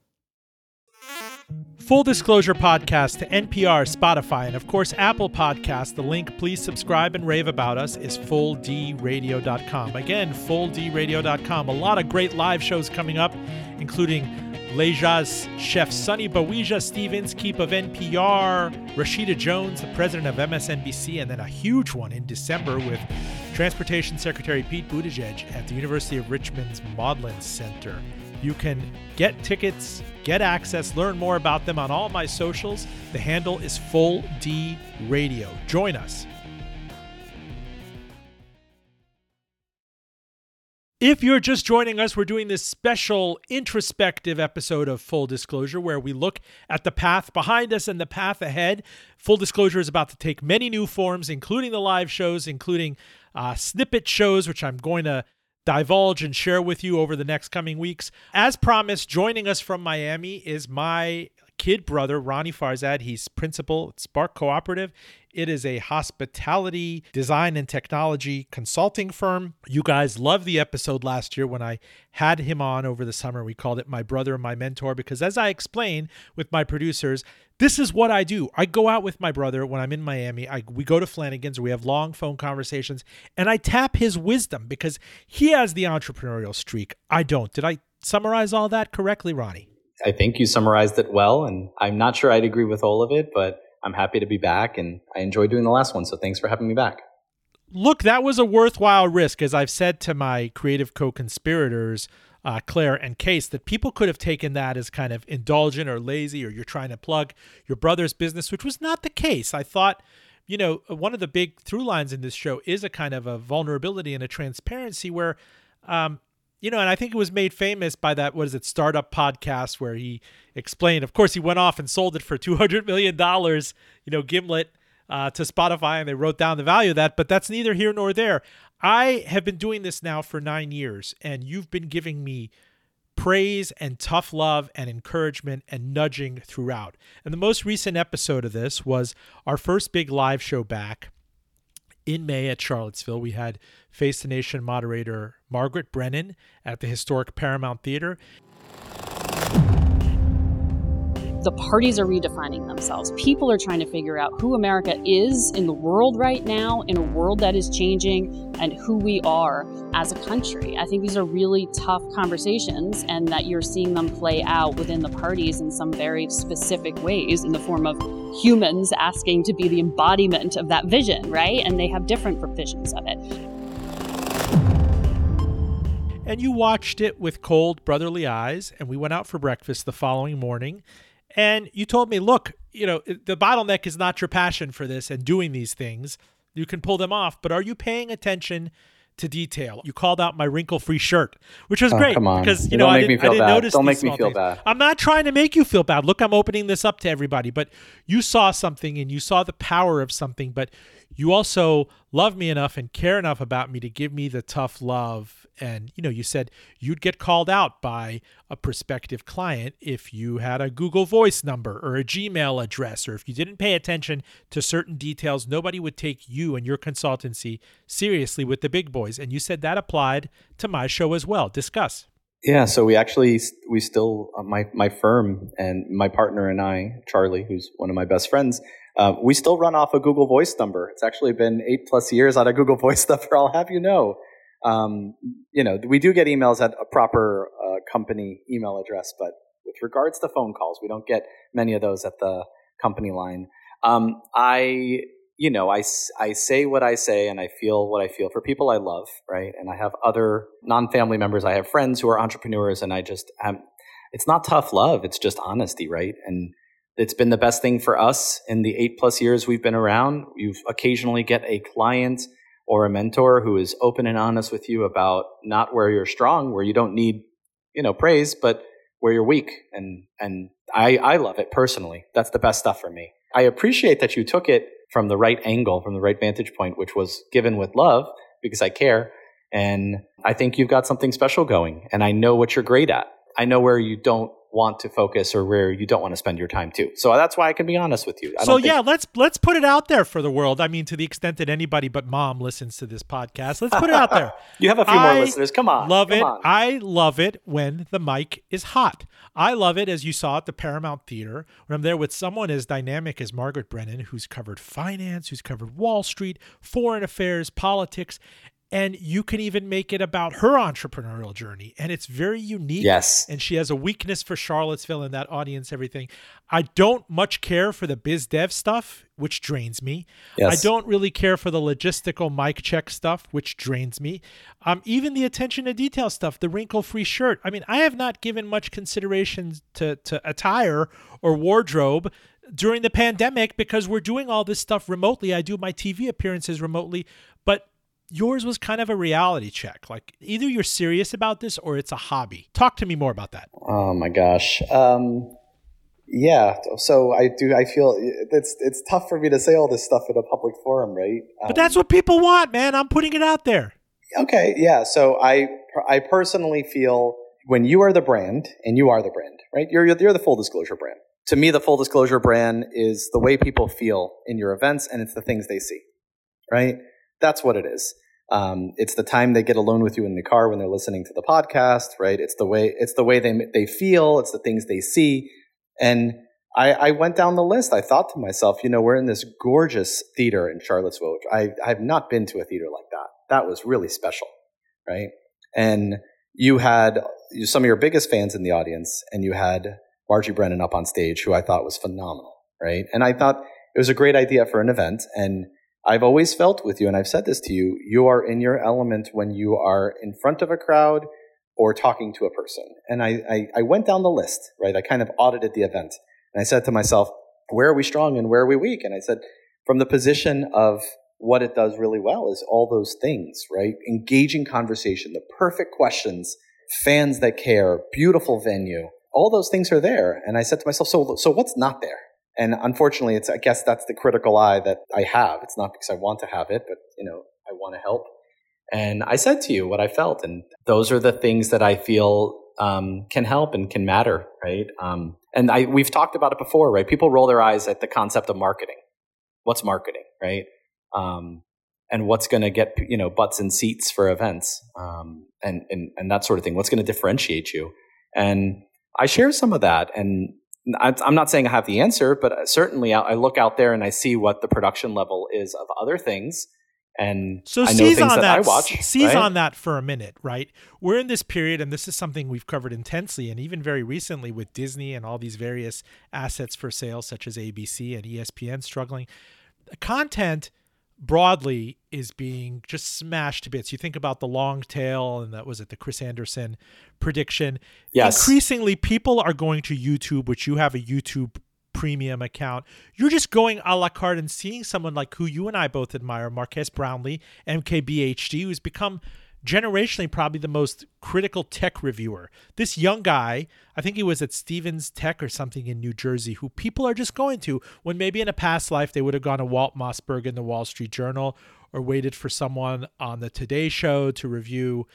Full Disclosure Podcast to NPR, Spotify, and of course Apple Podcasts. The link, please subscribe and rave about us, is fulldradio.com. Again, fulldradio.com. A lot of great live shows coming up, including Lehja's chef Sunny Baweja, Steve Inskeep of NPR, Rashida Jones, the president of MSNBC, and then a huge one in December with Transportation Secretary Pete Buttigieg at the University of Richmond's Modlin Center. You can get tickets, get access, learn more about them on all my socials. The handle is Full D Radio. Join us. If you're just joining us, we're doing this special introspective episode of Full Disclosure where we look at the path behind us and the path ahead. Full Disclosure is about to take many new forms, including the live shows, including uh, snippet shows, which I'm going to divulge and share with you over the next coming weeks. As promised, joining us from Miami is my kid brother, Ronnie Farzad. He's principal at Spark Cooperative. It is a hospitality design and technology consulting firm. You guys loved the episode last year when I had him on over the summer. We called it My Brother, My Mentor, because as I explained with my producers, this is what I do. I go out with my brother when I'm in Miami. I, we go to Flanagan's, we have long phone conversations, and I tap his wisdom because he has the entrepreneurial streak. I don't. Did I summarize all that correctly, Ronnie? I think you summarized it well, and I'm not sure I'd agree with all of it, but I'm happy to be back, and I enjoyed doing the last one. So thanks for having me back. Look, that was a worthwhile risk, as I've said to my creative co conspirators, uh, Claire and Case, that people could have taken that as kind of indulgent or lazy, or you're trying to plug your brother's business, which was not the case. I thought, you know, one of the big through lines in this show is a kind of a vulnerability and a transparency where, um, you know, and I think it was made famous by that, what is it, startup podcast where he explained, of course, he went off and sold it for $200 million, you know, Gimlet uh, to Spotify, and they wrote down the value of that, but that's neither here nor there. I have been doing this now for nine years, and you've been giving me praise and tough love and encouragement and nudging throughout. And the most recent episode of this was our first big live show back in May at Charlottesville. We had Face the Nation moderator Margaret Brennan at the historic Paramount Theater. The parties are redefining themselves. People are trying to figure out who America is in the world right now, in a world that is changing, and who we are as a country. I think these are really tough conversations, and that you're seeing them play out within the parties in some very specific ways in the form of humans asking to be the embodiment of that vision, right? And they have different visions of it. And you watched it with cold, brotherly eyes, and we went out for breakfast the following morning. And you told me, look, you know, the bottleneck is not your passion for this and doing these things. You can pull them off, but are you paying attention to detail? You called out my wrinkle-free shirt, which was Oh, great come on. because you You know don't I didn't, I didn't bad. notice. Don't make me small feel things. bad. I'm not trying to make you feel bad. Look, I'm opening this up to everybody, but you saw something and you saw the power of something, but you also love me enough and care enough about me to give me the tough love. And, you know, you said you'd get called out by a prospective client if you had a Google Voice number or a Gmail address, or if you didn't pay attention to certain details, nobody would take you and your consultancy seriously with the big boys. And you said that applied to my show as well. Discuss. Yeah, so we actually we still uh, my my firm and my partner and I, Charlie, who's one of my best friends, uh, we still run off a Google Voice number. It's actually been eight plus years on a Google Voice number. I'll have you know. Um, you know, we do get emails at a proper uh, company email address, but with regards to phone calls, we don't get many of those at the company line. Um, I you know, I, I say what I say and I feel what I feel for people I love, right? And I have other non family members. I have friends who are entrepreneurs, and I just, am, it's not tough love. It's just honesty, right? And it's been the best thing for us in the eight plus years we've been around. You occasionally get a client or a mentor who is open and honest with you about not where you're strong, where you don't need, you know, praise, but where you're weak. And, and I, I love it personally. That's the best stuff for me. I appreciate that you took it from the right angle, from the right vantage point, which was given with love because I care. And I think you've got something special going. And I know what you're great at. I know where you don't want to focus or where you don't want to spend your time too. So that's why I can be honest with you. I So yeah, let's let's put it out there for the world. I mean, to the extent that anybody but mom listens to this podcast, let's put it out there. you have a few more listeners. Come on. Love come it. on. I love it when the mic is hot. I love it as you saw at the Paramount Theater when I'm there with someone as dynamic as Margaret Brennan, who's covered finance, who's covered Wall Street, foreign affairs, politics, and you can even make it about her entrepreneurial journey. And it's very unique. Yes. And she has a weakness for Charlottesville and that audience, everything. I don't much care for the biz dev stuff, which drains me. Yes. I don't really care for the logistical mic check stuff, which drains me. Um, even the attention to detail stuff, the wrinkle free shirt. I mean, I have not given much consideration to, to attire or wardrobe during the pandemic because we're doing all this stuff remotely. I do my TV appearances remotely, but yours was kind of a reality check. Like either you're serious about this or it's a hobby. Talk to me more about that. Oh my gosh. Um, yeah. So I do. I feel it's it's tough for me to say all this stuff in a public forum, right? Um, But that's what people want, man. I'm putting it out there. okay. Yeah. So I I personally feel when you are the brand and you are the brand, right? You're you're the full disclosure brand. To me, the full disclosure brand is the way people feel in your events, and it's the things they see, right? That's what it is. Um, it's the time they get alone with you in the car when they're listening to the podcast, right? It's the way it's the way they they feel. It's the things they see. And I, I went down the list. I thought to myself, you know, we're in this gorgeous theater in Charlottesville. I I've not been to a theater like that. That was really special, right? And you had some of your biggest fans in the audience, and you had Margie Brennan up on stage, who I thought was phenomenal, right? And I thought it was a great idea for an event. And I've always felt with you, and I've said this to you, you are in your element when you are in front of a crowd or talking to a person. And I, I, I went down the list, right? I kind of audited the event. And I said to myself, where are we strong and where are we weak? And I said, from the position of what it does really well is all those things, right? Engaging conversation, the perfect questions, fans that care, beautiful venue, all those things are there. And I said to myself, so, so what's not there? And unfortunately, it's, I guess that's the critical eye that I have. It's not because I want to have it, but, you know, I want to help. And I said to you what I felt. And those are the things that I feel um, can help and can matter, right? Um, and I, we've talked about it before, right? People roll their eyes at the concept of marketing. What's marketing, right? Um, and what's going to get you know butts and seats for events, um, and and and that sort of thing. What's going to differentiate you? And I share some of that, and I'm not saying I have the answer, but certainly I look out there and I see what the production level is of other things, and So I know seize things on that, I watch. Seize right? on that for a minute, right? We're in this period, and this is something we've covered intensely, and even very recently with Disney and all these various assets for sale, such as ABC and ESPN struggling. Content broadly is being just smashed to bits. You think about the long tail, and that was it, the Chris Anderson prediction. Yes. Increasingly, people are going to YouTube, which you have a YouTube premium account. You're just going a la carte and seeing someone like who you and I both admire, Marques Brownlee, MKBHD, who's become generationally probably the most critical tech reviewer. This young guy, I think he was at Stevens Tech or something in New Jersey, who people are just going to when maybe in a past life they would have gone to Walt Mossberg in the Wall Street Journal or waited for someone on the Today Show to review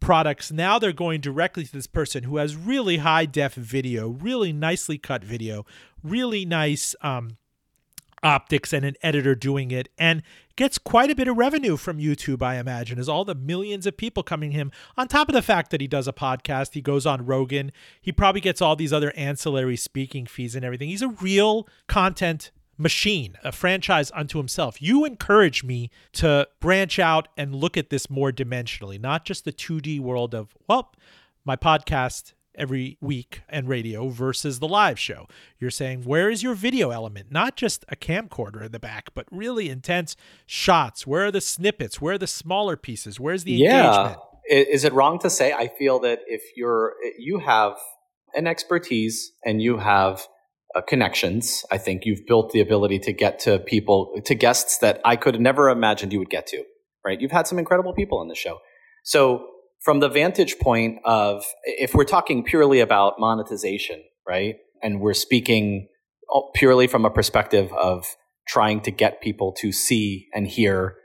products. Now they're going directly to this person who has really high def video, really nicely cut video, really nice um, optics and an editor doing it and gets quite a bit of revenue from YouTube, I imagine, as all the millions of people coming him. On top of the fact that he does a podcast, he goes on Rogan, he probably gets all these other ancillary speaking fees and everything. He's a real content machine, a franchise unto himself. You encourage me to branch out and look at this more dimensionally, not just the 2D world of, well, my podcast every week and radio versus the live show. You're saying, where is your video element? Not just a camcorder in the back, but really intense shots. Where are the snippets? Where are the smaller pieces? Where's the yeah. engagement? Is it wrong to say? I feel that if you're you have an expertise and you have uh, connections, I think you've built the ability to get to people to guests that I could have never imagined you would get to. Right? You've had some incredible people on the show. So from the vantage point of if we're talking purely about monetization, right? And we're speaking purely from a perspective of trying to get people to see and hear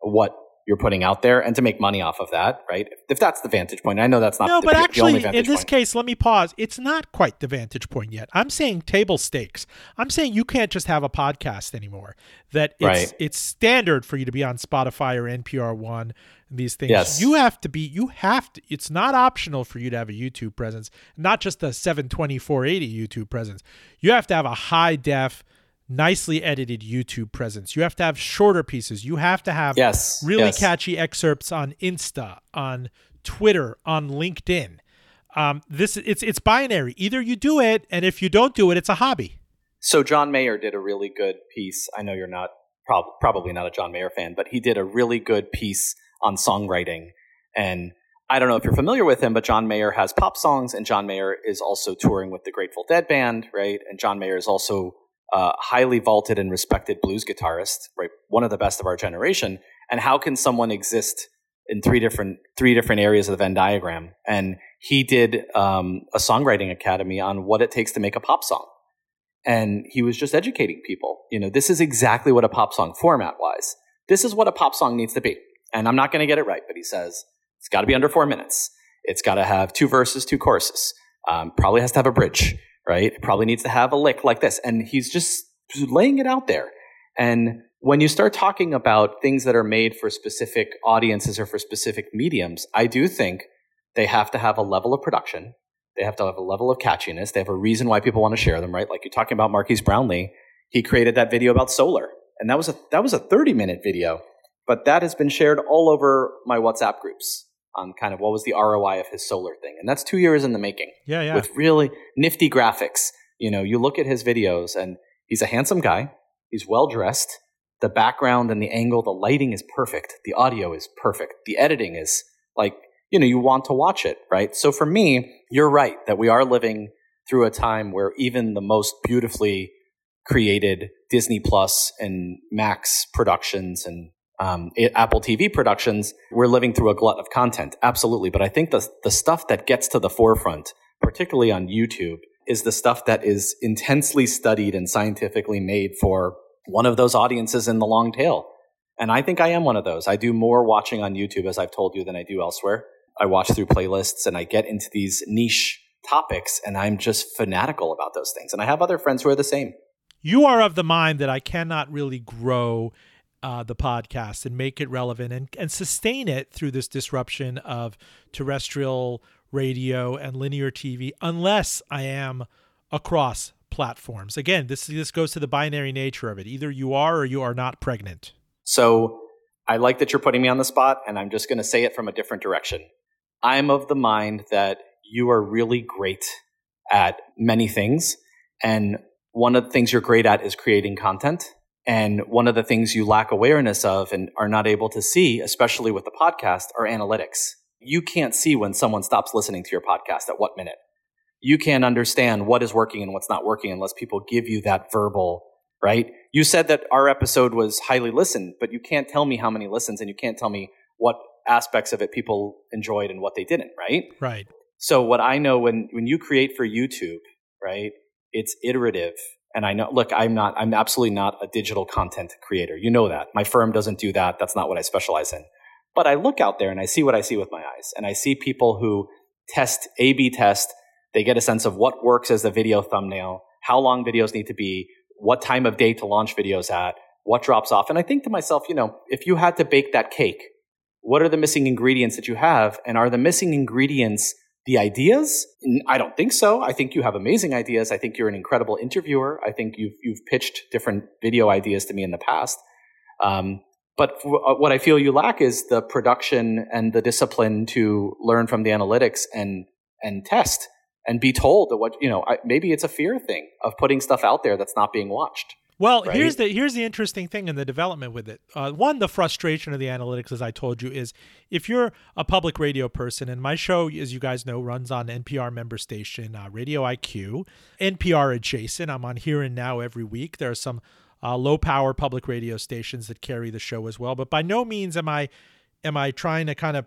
what you're putting out there and to make money off of that, right? If that's the vantage point, I know that's not No, the, but actually, in this point. case, let me pause. It's not quite the vantage point yet. I'm saying table stakes. I'm saying you can't just have a podcast anymore. That it's Right. it's standard for you to be on Spotify or NPR One. These things. Yes. You have to be. You have to. It's not optional for you to have a YouTube presence. Not just a 720 480 YouTube presence. You have to have a high def, nicely edited YouTube presence. You have to have shorter pieces. You have to have Yes, really yes. catchy excerpts on Insta, on Twitter, on LinkedIn. Um, this it's it's binary. Either you do it, and if you don't do it, it's a hobby. So John Mayer did a really good piece. I know you're not prob- probably not a John Mayer fan, but he did a really good piece on songwriting. And I don't know if you're familiar with him, but John Mayer has pop songs, and John Mayer is also touring with the Grateful Dead band, right? And John Mayer is also a highly vaulted and respected blues guitarist, right? One of the best of our generation. And how can someone exist in three different three different areas of the Venn diagram? And he did um, a songwriting academy on what it takes to make a pop song and he was just educating people. You know, this is exactly what a pop song format wise. This is what a pop song needs to be. And I'm not going to get it right, but he says it's got to be under four minutes. It's got to have two verses, two choruses. Um, probably has to have a bridge, right? It probably needs to have a lick like this. And he's just laying it out there. And when you start talking about things that are made for specific audiences or for specific mediums, I do think they have to have a level of production they have to have a level of catchiness. They have a reason why people want to share them, right? Like you're talking about Marques Brownlee. He created that video about solar. And that was a that was a 30 minute video. But that has been shared all over my WhatsApp groups on kind of what was the ROI of his solar thing. And that's two years in the making. Yeah, yeah. With really nifty graphics. You know, you look at his videos and he's a handsome guy. He's well dressed. The background and the angle, the lighting is perfect. The audio is perfect. The editing is like you know, you want to watch it, right? So for me, you're right that we are living through a time where even the most beautifully created Disney Plus and Max productions and um, Apple TV productions, we're living through a glut of content. Absolutely. But I think the, the stuff that gets to the forefront, particularly on YouTube, is the stuff that is intensely studied and scientifically made for one of those audiences in the long tail. And I think I am one of those. I do more watching on YouTube, as I've told you, than I do elsewhere. I watch through playlists and I get into these niche topics and I'm just fanatical about those things. And I have other friends who are the same. You are of the mind that I cannot really grow uh, the podcast and make it relevant and, and sustain it through this disruption of terrestrial radio and linear TV unless I am across platforms. Again, this this goes to the binary nature of it. Either you are or you are not pregnant. So I like that you're putting me on the spot, and I'm just going to say it from a different direction. I'm of the mind that you are really great at many things. And one of the things you're great at is creating content. And one of the things you lack awareness of and are not able to see, especially with the podcast, are analytics. You can't see when someone stops listening to your podcast at what minute. You can't understand what is working and what's not working unless people give you that verbal, right? You said that our episode was highly listened, but you can't tell me how many listens and you can't tell me what aspects of it people enjoyed and what they didn't, right? Right. So what I know when when you create for YouTube, right? It's iterative. And I know look, I'm not I'm absolutely not a digital content creator. You know that. My firm doesn't do that. That's not what I specialize in. But I look out there and I see what I see with my eyes. And I see people who test A B test, they get a sense of what works as the video thumbnail, how long videos need to be, what time of day to launch videos at, what drops off. And I think to myself, you know, if you had to bake that cake, what are the missing ingredients that you have? And are the missing ingredients the ideas? I don't think so. I think you have amazing ideas. I think you're an incredible interviewer. I think you've you've pitched different video ideas to me in the past. Um, but uh, what I feel you lack is the production and the discipline to learn from the analytics and and test and be told that what you know. I, maybe it's a fear thing of putting stuff out there that's not being watched. Well, right? here's the here's the interesting thing in the development with it. Uh, one, the frustration of the analytics, as I told you, is if you're a public radio person, and my show, as you guys know, runs on NPR member station uh, Radio IQ, NPR adjacent. I'm on Here and Now every week. There are some uh, low power public radio stations that carry the show as well, but by no means am I am I trying to kind of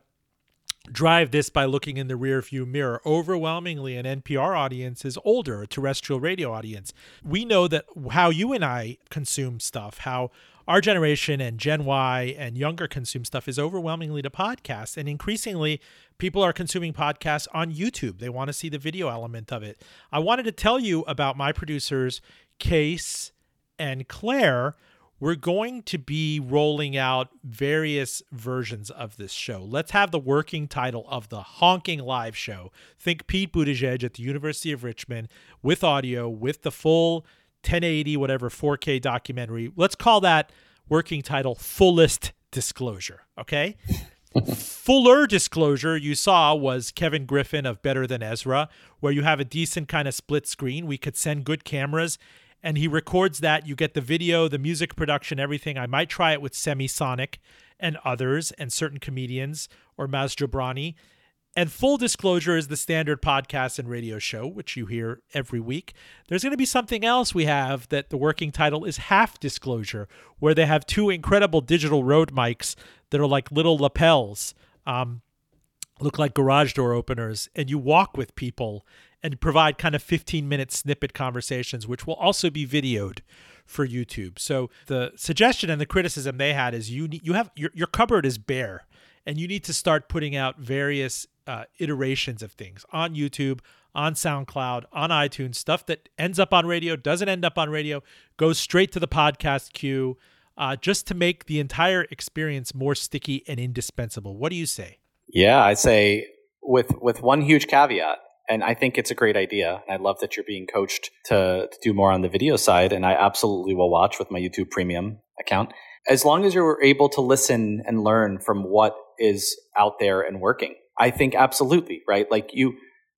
drive this by looking in the rear view mirror. Overwhelmingly, an NPR audience is older, a terrestrial radio audience. We know that how you and I consume stuff, how our generation and Gen Y and younger consume stuff is overwhelmingly to podcasts. And increasingly, people are consuming podcasts on YouTube. They want to see the video element of it. I wanted to tell you about my producers, Case and Claire we're going to be rolling out various versions of this show. Let's have the working title of the honking live show. Think Pete Buttigieg at the University of Richmond with audio, with the full 1080, whatever 4K documentary. Let's call that working title Fullest Disclosure. Okay. Fuller disclosure you saw was Kevin Griffin of Better Than Ezra, where you have a decent kind of split screen. We could send good cameras and he records that. You get the video, the music production, everything. I might try it with Semisonic and others and certain comedians or Maz Jobrani. And full disclosure is the standard podcast and radio show, which you hear every week. There's going to be something else we have that the working title is Half Disclosure, where they have two incredible digital road mics that are like little lapels, um, look like garage door openers, and you walk with people and provide kind of 15 minute snippet conversations, which will also be videoed for YouTube. So the suggestion and the criticism they had is you need, you have your, your cupboard is bare and you need to start putting out various uh, iterations of things on YouTube, on SoundCloud, on iTunes, stuff that ends up on radio, doesn't end up on radio, goes straight to the podcast queue, uh, just to make the entire experience more sticky and indispensable. What do you say? Yeah, I say with with one huge caveat and I think it's a great idea. And I love that you're being coached to, to do more on the video side, and I absolutely will watch with my YouTube Premium account. As long as you're able to listen and learn from what is out there and working, I think absolutely right. Like you,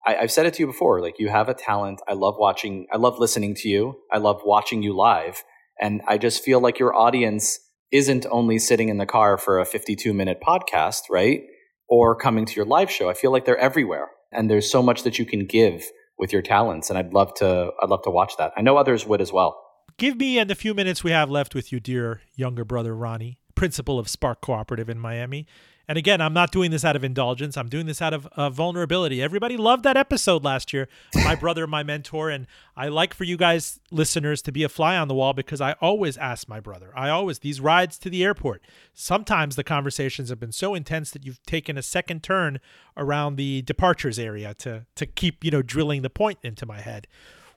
I, I've said it to you before. Like you have a talent. I love watching. I love listening to you. I love watching you live, and I just feel like your audience isn't only sitting in the car for a 52 minute podcast, right? Or coming to your live show. I feel like they're everywhere and there's so much that you can give with your talents and I'd love to I'd love to watch that. I know others would as well. Give me in the few minutes we have left with you, dear younger brother Ronnie, principal of Spark Cooperative in Miami, and again, I'm not doing this out of indulgence. I'm doing this out of uh, vulnerability. Everybody loved that episode last year. My brother, my mentor, and I like for you guys, listeners, to be a fly on the wall because I always ask my brother. I always these rides to the airport. Sometimes the conversations have been so intense that you've taken a second turn around the departures area to to keep you know drilling the point into my head.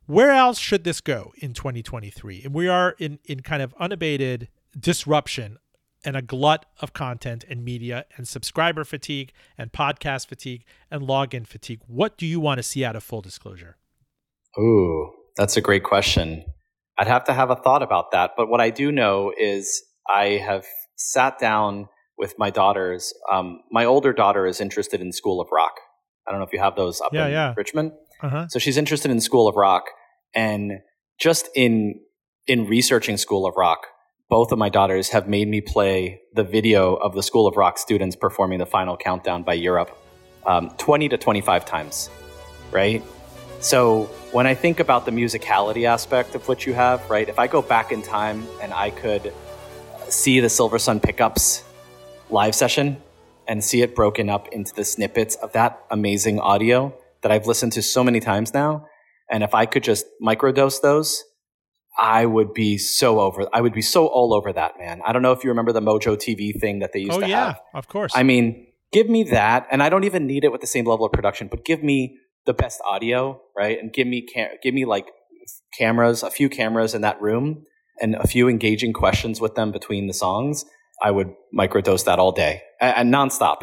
Where else should this go in 2023? And we are in in kind of unabated disruption and a glut of content and media and subscriber fatigue and podcast fatigue and login fatigue. What do you want to see out of full disclosure? Ooh, That's a great question. I'd have to have a thought about that. But what I do know is I have sat down with my daughters. Um, my older daughter is interested in School of Rock. I don't know if you have those up Yeah, in yeah. Richmond. Uh-huh. So she's interested in School of Rock, and just in in researching School of Rock, both of my daughters have made me play the video of the School of Rock students performing the final countdown by Europe, um, twenty to twenty five times, right? So when I think about the musicality aspect of what you have, right? If I go back in time and I could see the Silversun Pickups live session and see it broken up into the snippets of that amazing audio that I've listened to so many times now. And if I could just microdose those, I would be so over. I would be so all over that, man. I don't know if you remember the Mojo TV thing that they used to have. Oh to yeah, have. of course. I mean, give me that, and I don't even need it with the same level of production, but give me the best audio, right? And give me cam- give me like cameras, a few cameras in that room, and a few engaging questions with them between the songs. I would microdose that all day and, and nonstop.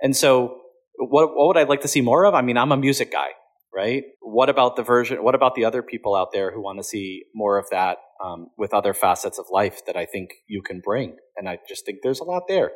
And so, what what would I like to see more of? I mean, I'm a music guy, right? What about the version? What about the other people out there who want to see more of that um, with other facets of life that I think you can bring? And I just think there's a lot there.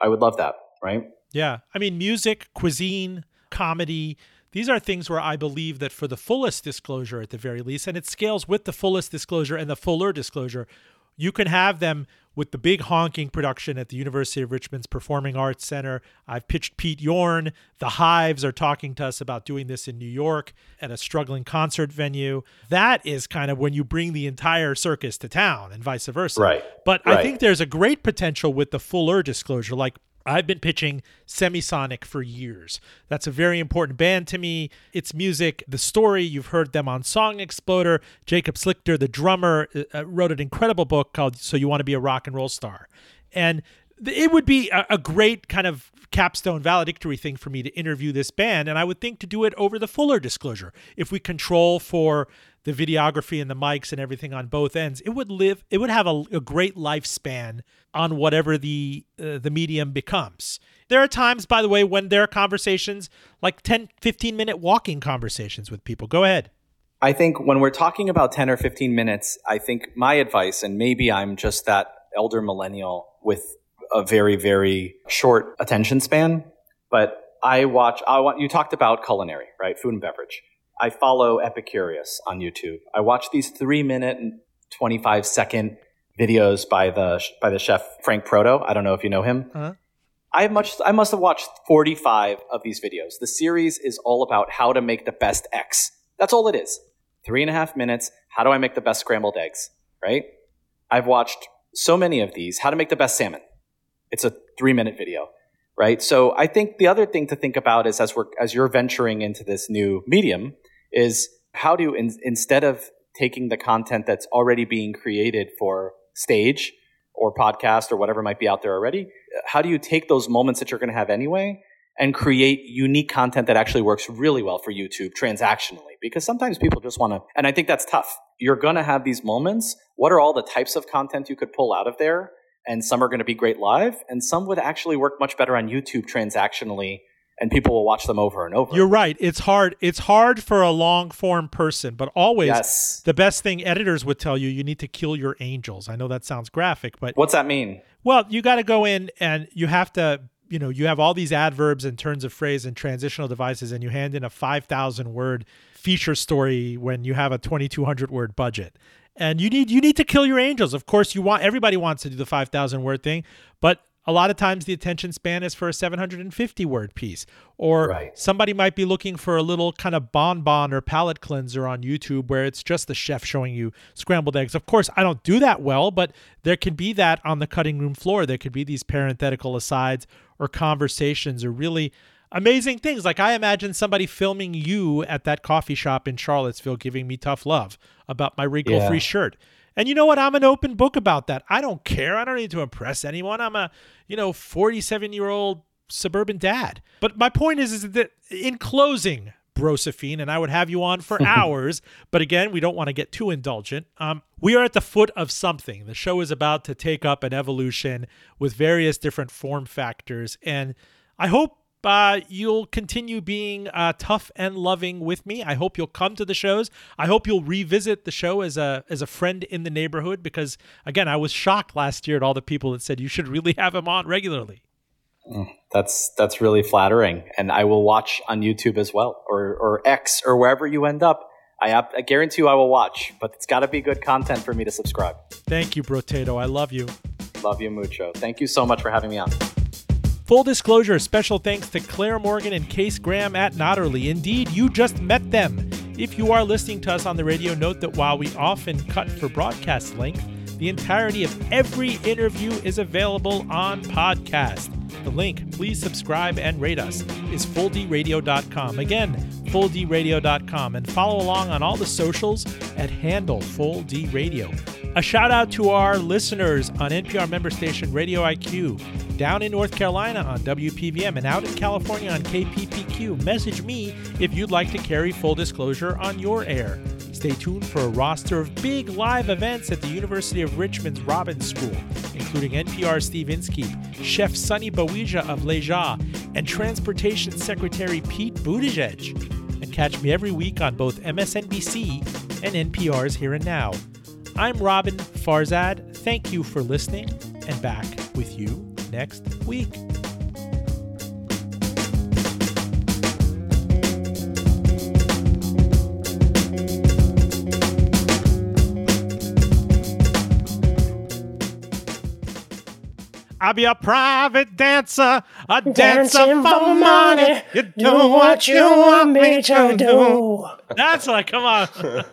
I would love that, right? Yeah. I mean, music, cuisine, comedy, these are things where I believe that for the fullest disclosure, at the very least, and it scales with the fullest disclosure and the fuller disclosure, you can have them with the big honking production at the University of Richmond's Performing Arts Center. I've pitched Pete Yorn. The Hives are talking to us about doing this in New York at a struggling concert venue. That is kind of when you bring the entire circus to town and vice versa. Right. But I think there's a great potential with the fuller disclosure. Like I've been pitching Semisonic for years. That's a very important band to me. It's music, the story, you've heard them on Song Exploder. Jacob Slichter, the drummer, uh, uh, wrote an incredible book called So You Want to Be a Rock and Roll Star. And it would be a, a great kind of capstone valedictory thing for me to interview this band. And I would think to do it over the fuller disclosure. If we control for the videography and the mics and everything on both ends, it would live. It would have a, a great lifespan on whatever the uh, the medium becomes. There are times, by the way, when there are conversations like 10, 15 minute walking conversations with people. Go ahead. I think when we're talking about 10 or 15 minutes, I think my advice, and maybe I'm just that elder millennial with a very, very short attention span, but I watch, I want, you talked about culinary, right? Food and beverage. I follow Epicurious on YouTube. I watch these three minute and 25 second videos by the, by the chef Frank Proto. I don't know if you know him. Uh-huh. I much I must have watched 45 of these videos. The series is all about how to make the best X. That's all it is. Three and a half minutes. How do I make the best scrambled eggs? Right? I've watched so many of these. How to make the best salmon. It's a three minute video. Right? So I think the other thing to think about is as we're as you're venturing into this new medium is how do in, instead of taking the content that's already being created for stage or podcast or whatever might be out there already, how do you take those moments that you're going to have anyway and create unique content that actually works really well for YouTube transactionally? Because sometimes people just want to, and I think that's tough. You're going to have these moments. What are all the types of content you could pull out of there? And some are going to be great live, and some would actually work much better on YouTube transactionally, and people will watch them over and over. You're right. It's hard. It's hard for a long form person, but always Yes. the best thing editors would tell you, you need to kill your angels. I know that sounds graphic, but What's that mean? Well, you got to go in and you have to, you know, you have all these adverbs and turns of phrase and transitional devices, and you hand in a 5,000 word feature story when you have a 2,200 word budget. And you need you need to kill your angels. Of course, you want everybody wants to do the 5,000 word thing, but a lot of times the attention span is for a 750 word piece or Right. somebody might be looking for a little kind of bonbon or palate cleanser on YouTube where it's just the chef showing you scrambled eggs. Of course, I don't do that well, but there can be that on the cutting room floor. There could be these parenthetical asides or conversations or really amazing things. Like I imagine somebody filming you at that coffee shop in Charlottesville giving me tough love about my wrinkle free Yeah. shirt. And you know what? I'm an open book about that. I don't care. I don't need to impress anyone. I'm a, you know, 47 year old suburban dad. But my point is, is that in closing, Brosephine, and I would have you on for hours, but again, we don't want to get too indulgent. Um, we are at the foot of something. The show is about to take up an evolution with various different form factors, and I hope uh, you'll continue being uh, tough and loving with me. I hope you'll come to the shows. I hope you'll revisit the show as a as a friend in the neighborhood because again, I was shocked last year at all the people that said you should really have him on regularly. That's that's really flattering, and I will watch on YouTube as well, or or X, or wherever you end up. I, I guarantee you I will watch, but it's got to be good content for me to subscribe. Thank you, Brotato. I love you. Love you mucho. Thank you so much for having me on. Full disclosure, special thanks to Claire Morgan and Case Graham at Notterly. Indeed, you just met them. If you are listening to us on the radio, note that while we often cut for broadcast length, the entirety of every interview is available on podcast. The link, please subscribe and rate us, is fulldradio.com. Again, fulldradio.com. And follow along on all the socials at handle Full D Radio. A shout out to our listeners on NPR member station Radio IQ, down in North Carolina on WPVM, and out in California on KPPQ. Message me if you'd like to carry full disclosure on your air. Stay tuned for a roster of big live events at the University of Richmond's Robins School, including NPR Steve Inskeep, Chef Sunny Baweja of Lehja, and Transportation Secretary Pete Buttigieg. And catch me every week on both MSNBC and NPR's Here and Now. I'm Roben Farzad. Thank you for listening, and back with you next week. I'll be a private dancer, a dancer for money. You do what you want me to do. That's like, come on.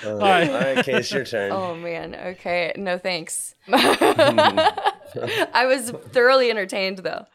All right. All right, Case, your turn. Oh man. Okay. No thanks. I was thoroughly entertained though.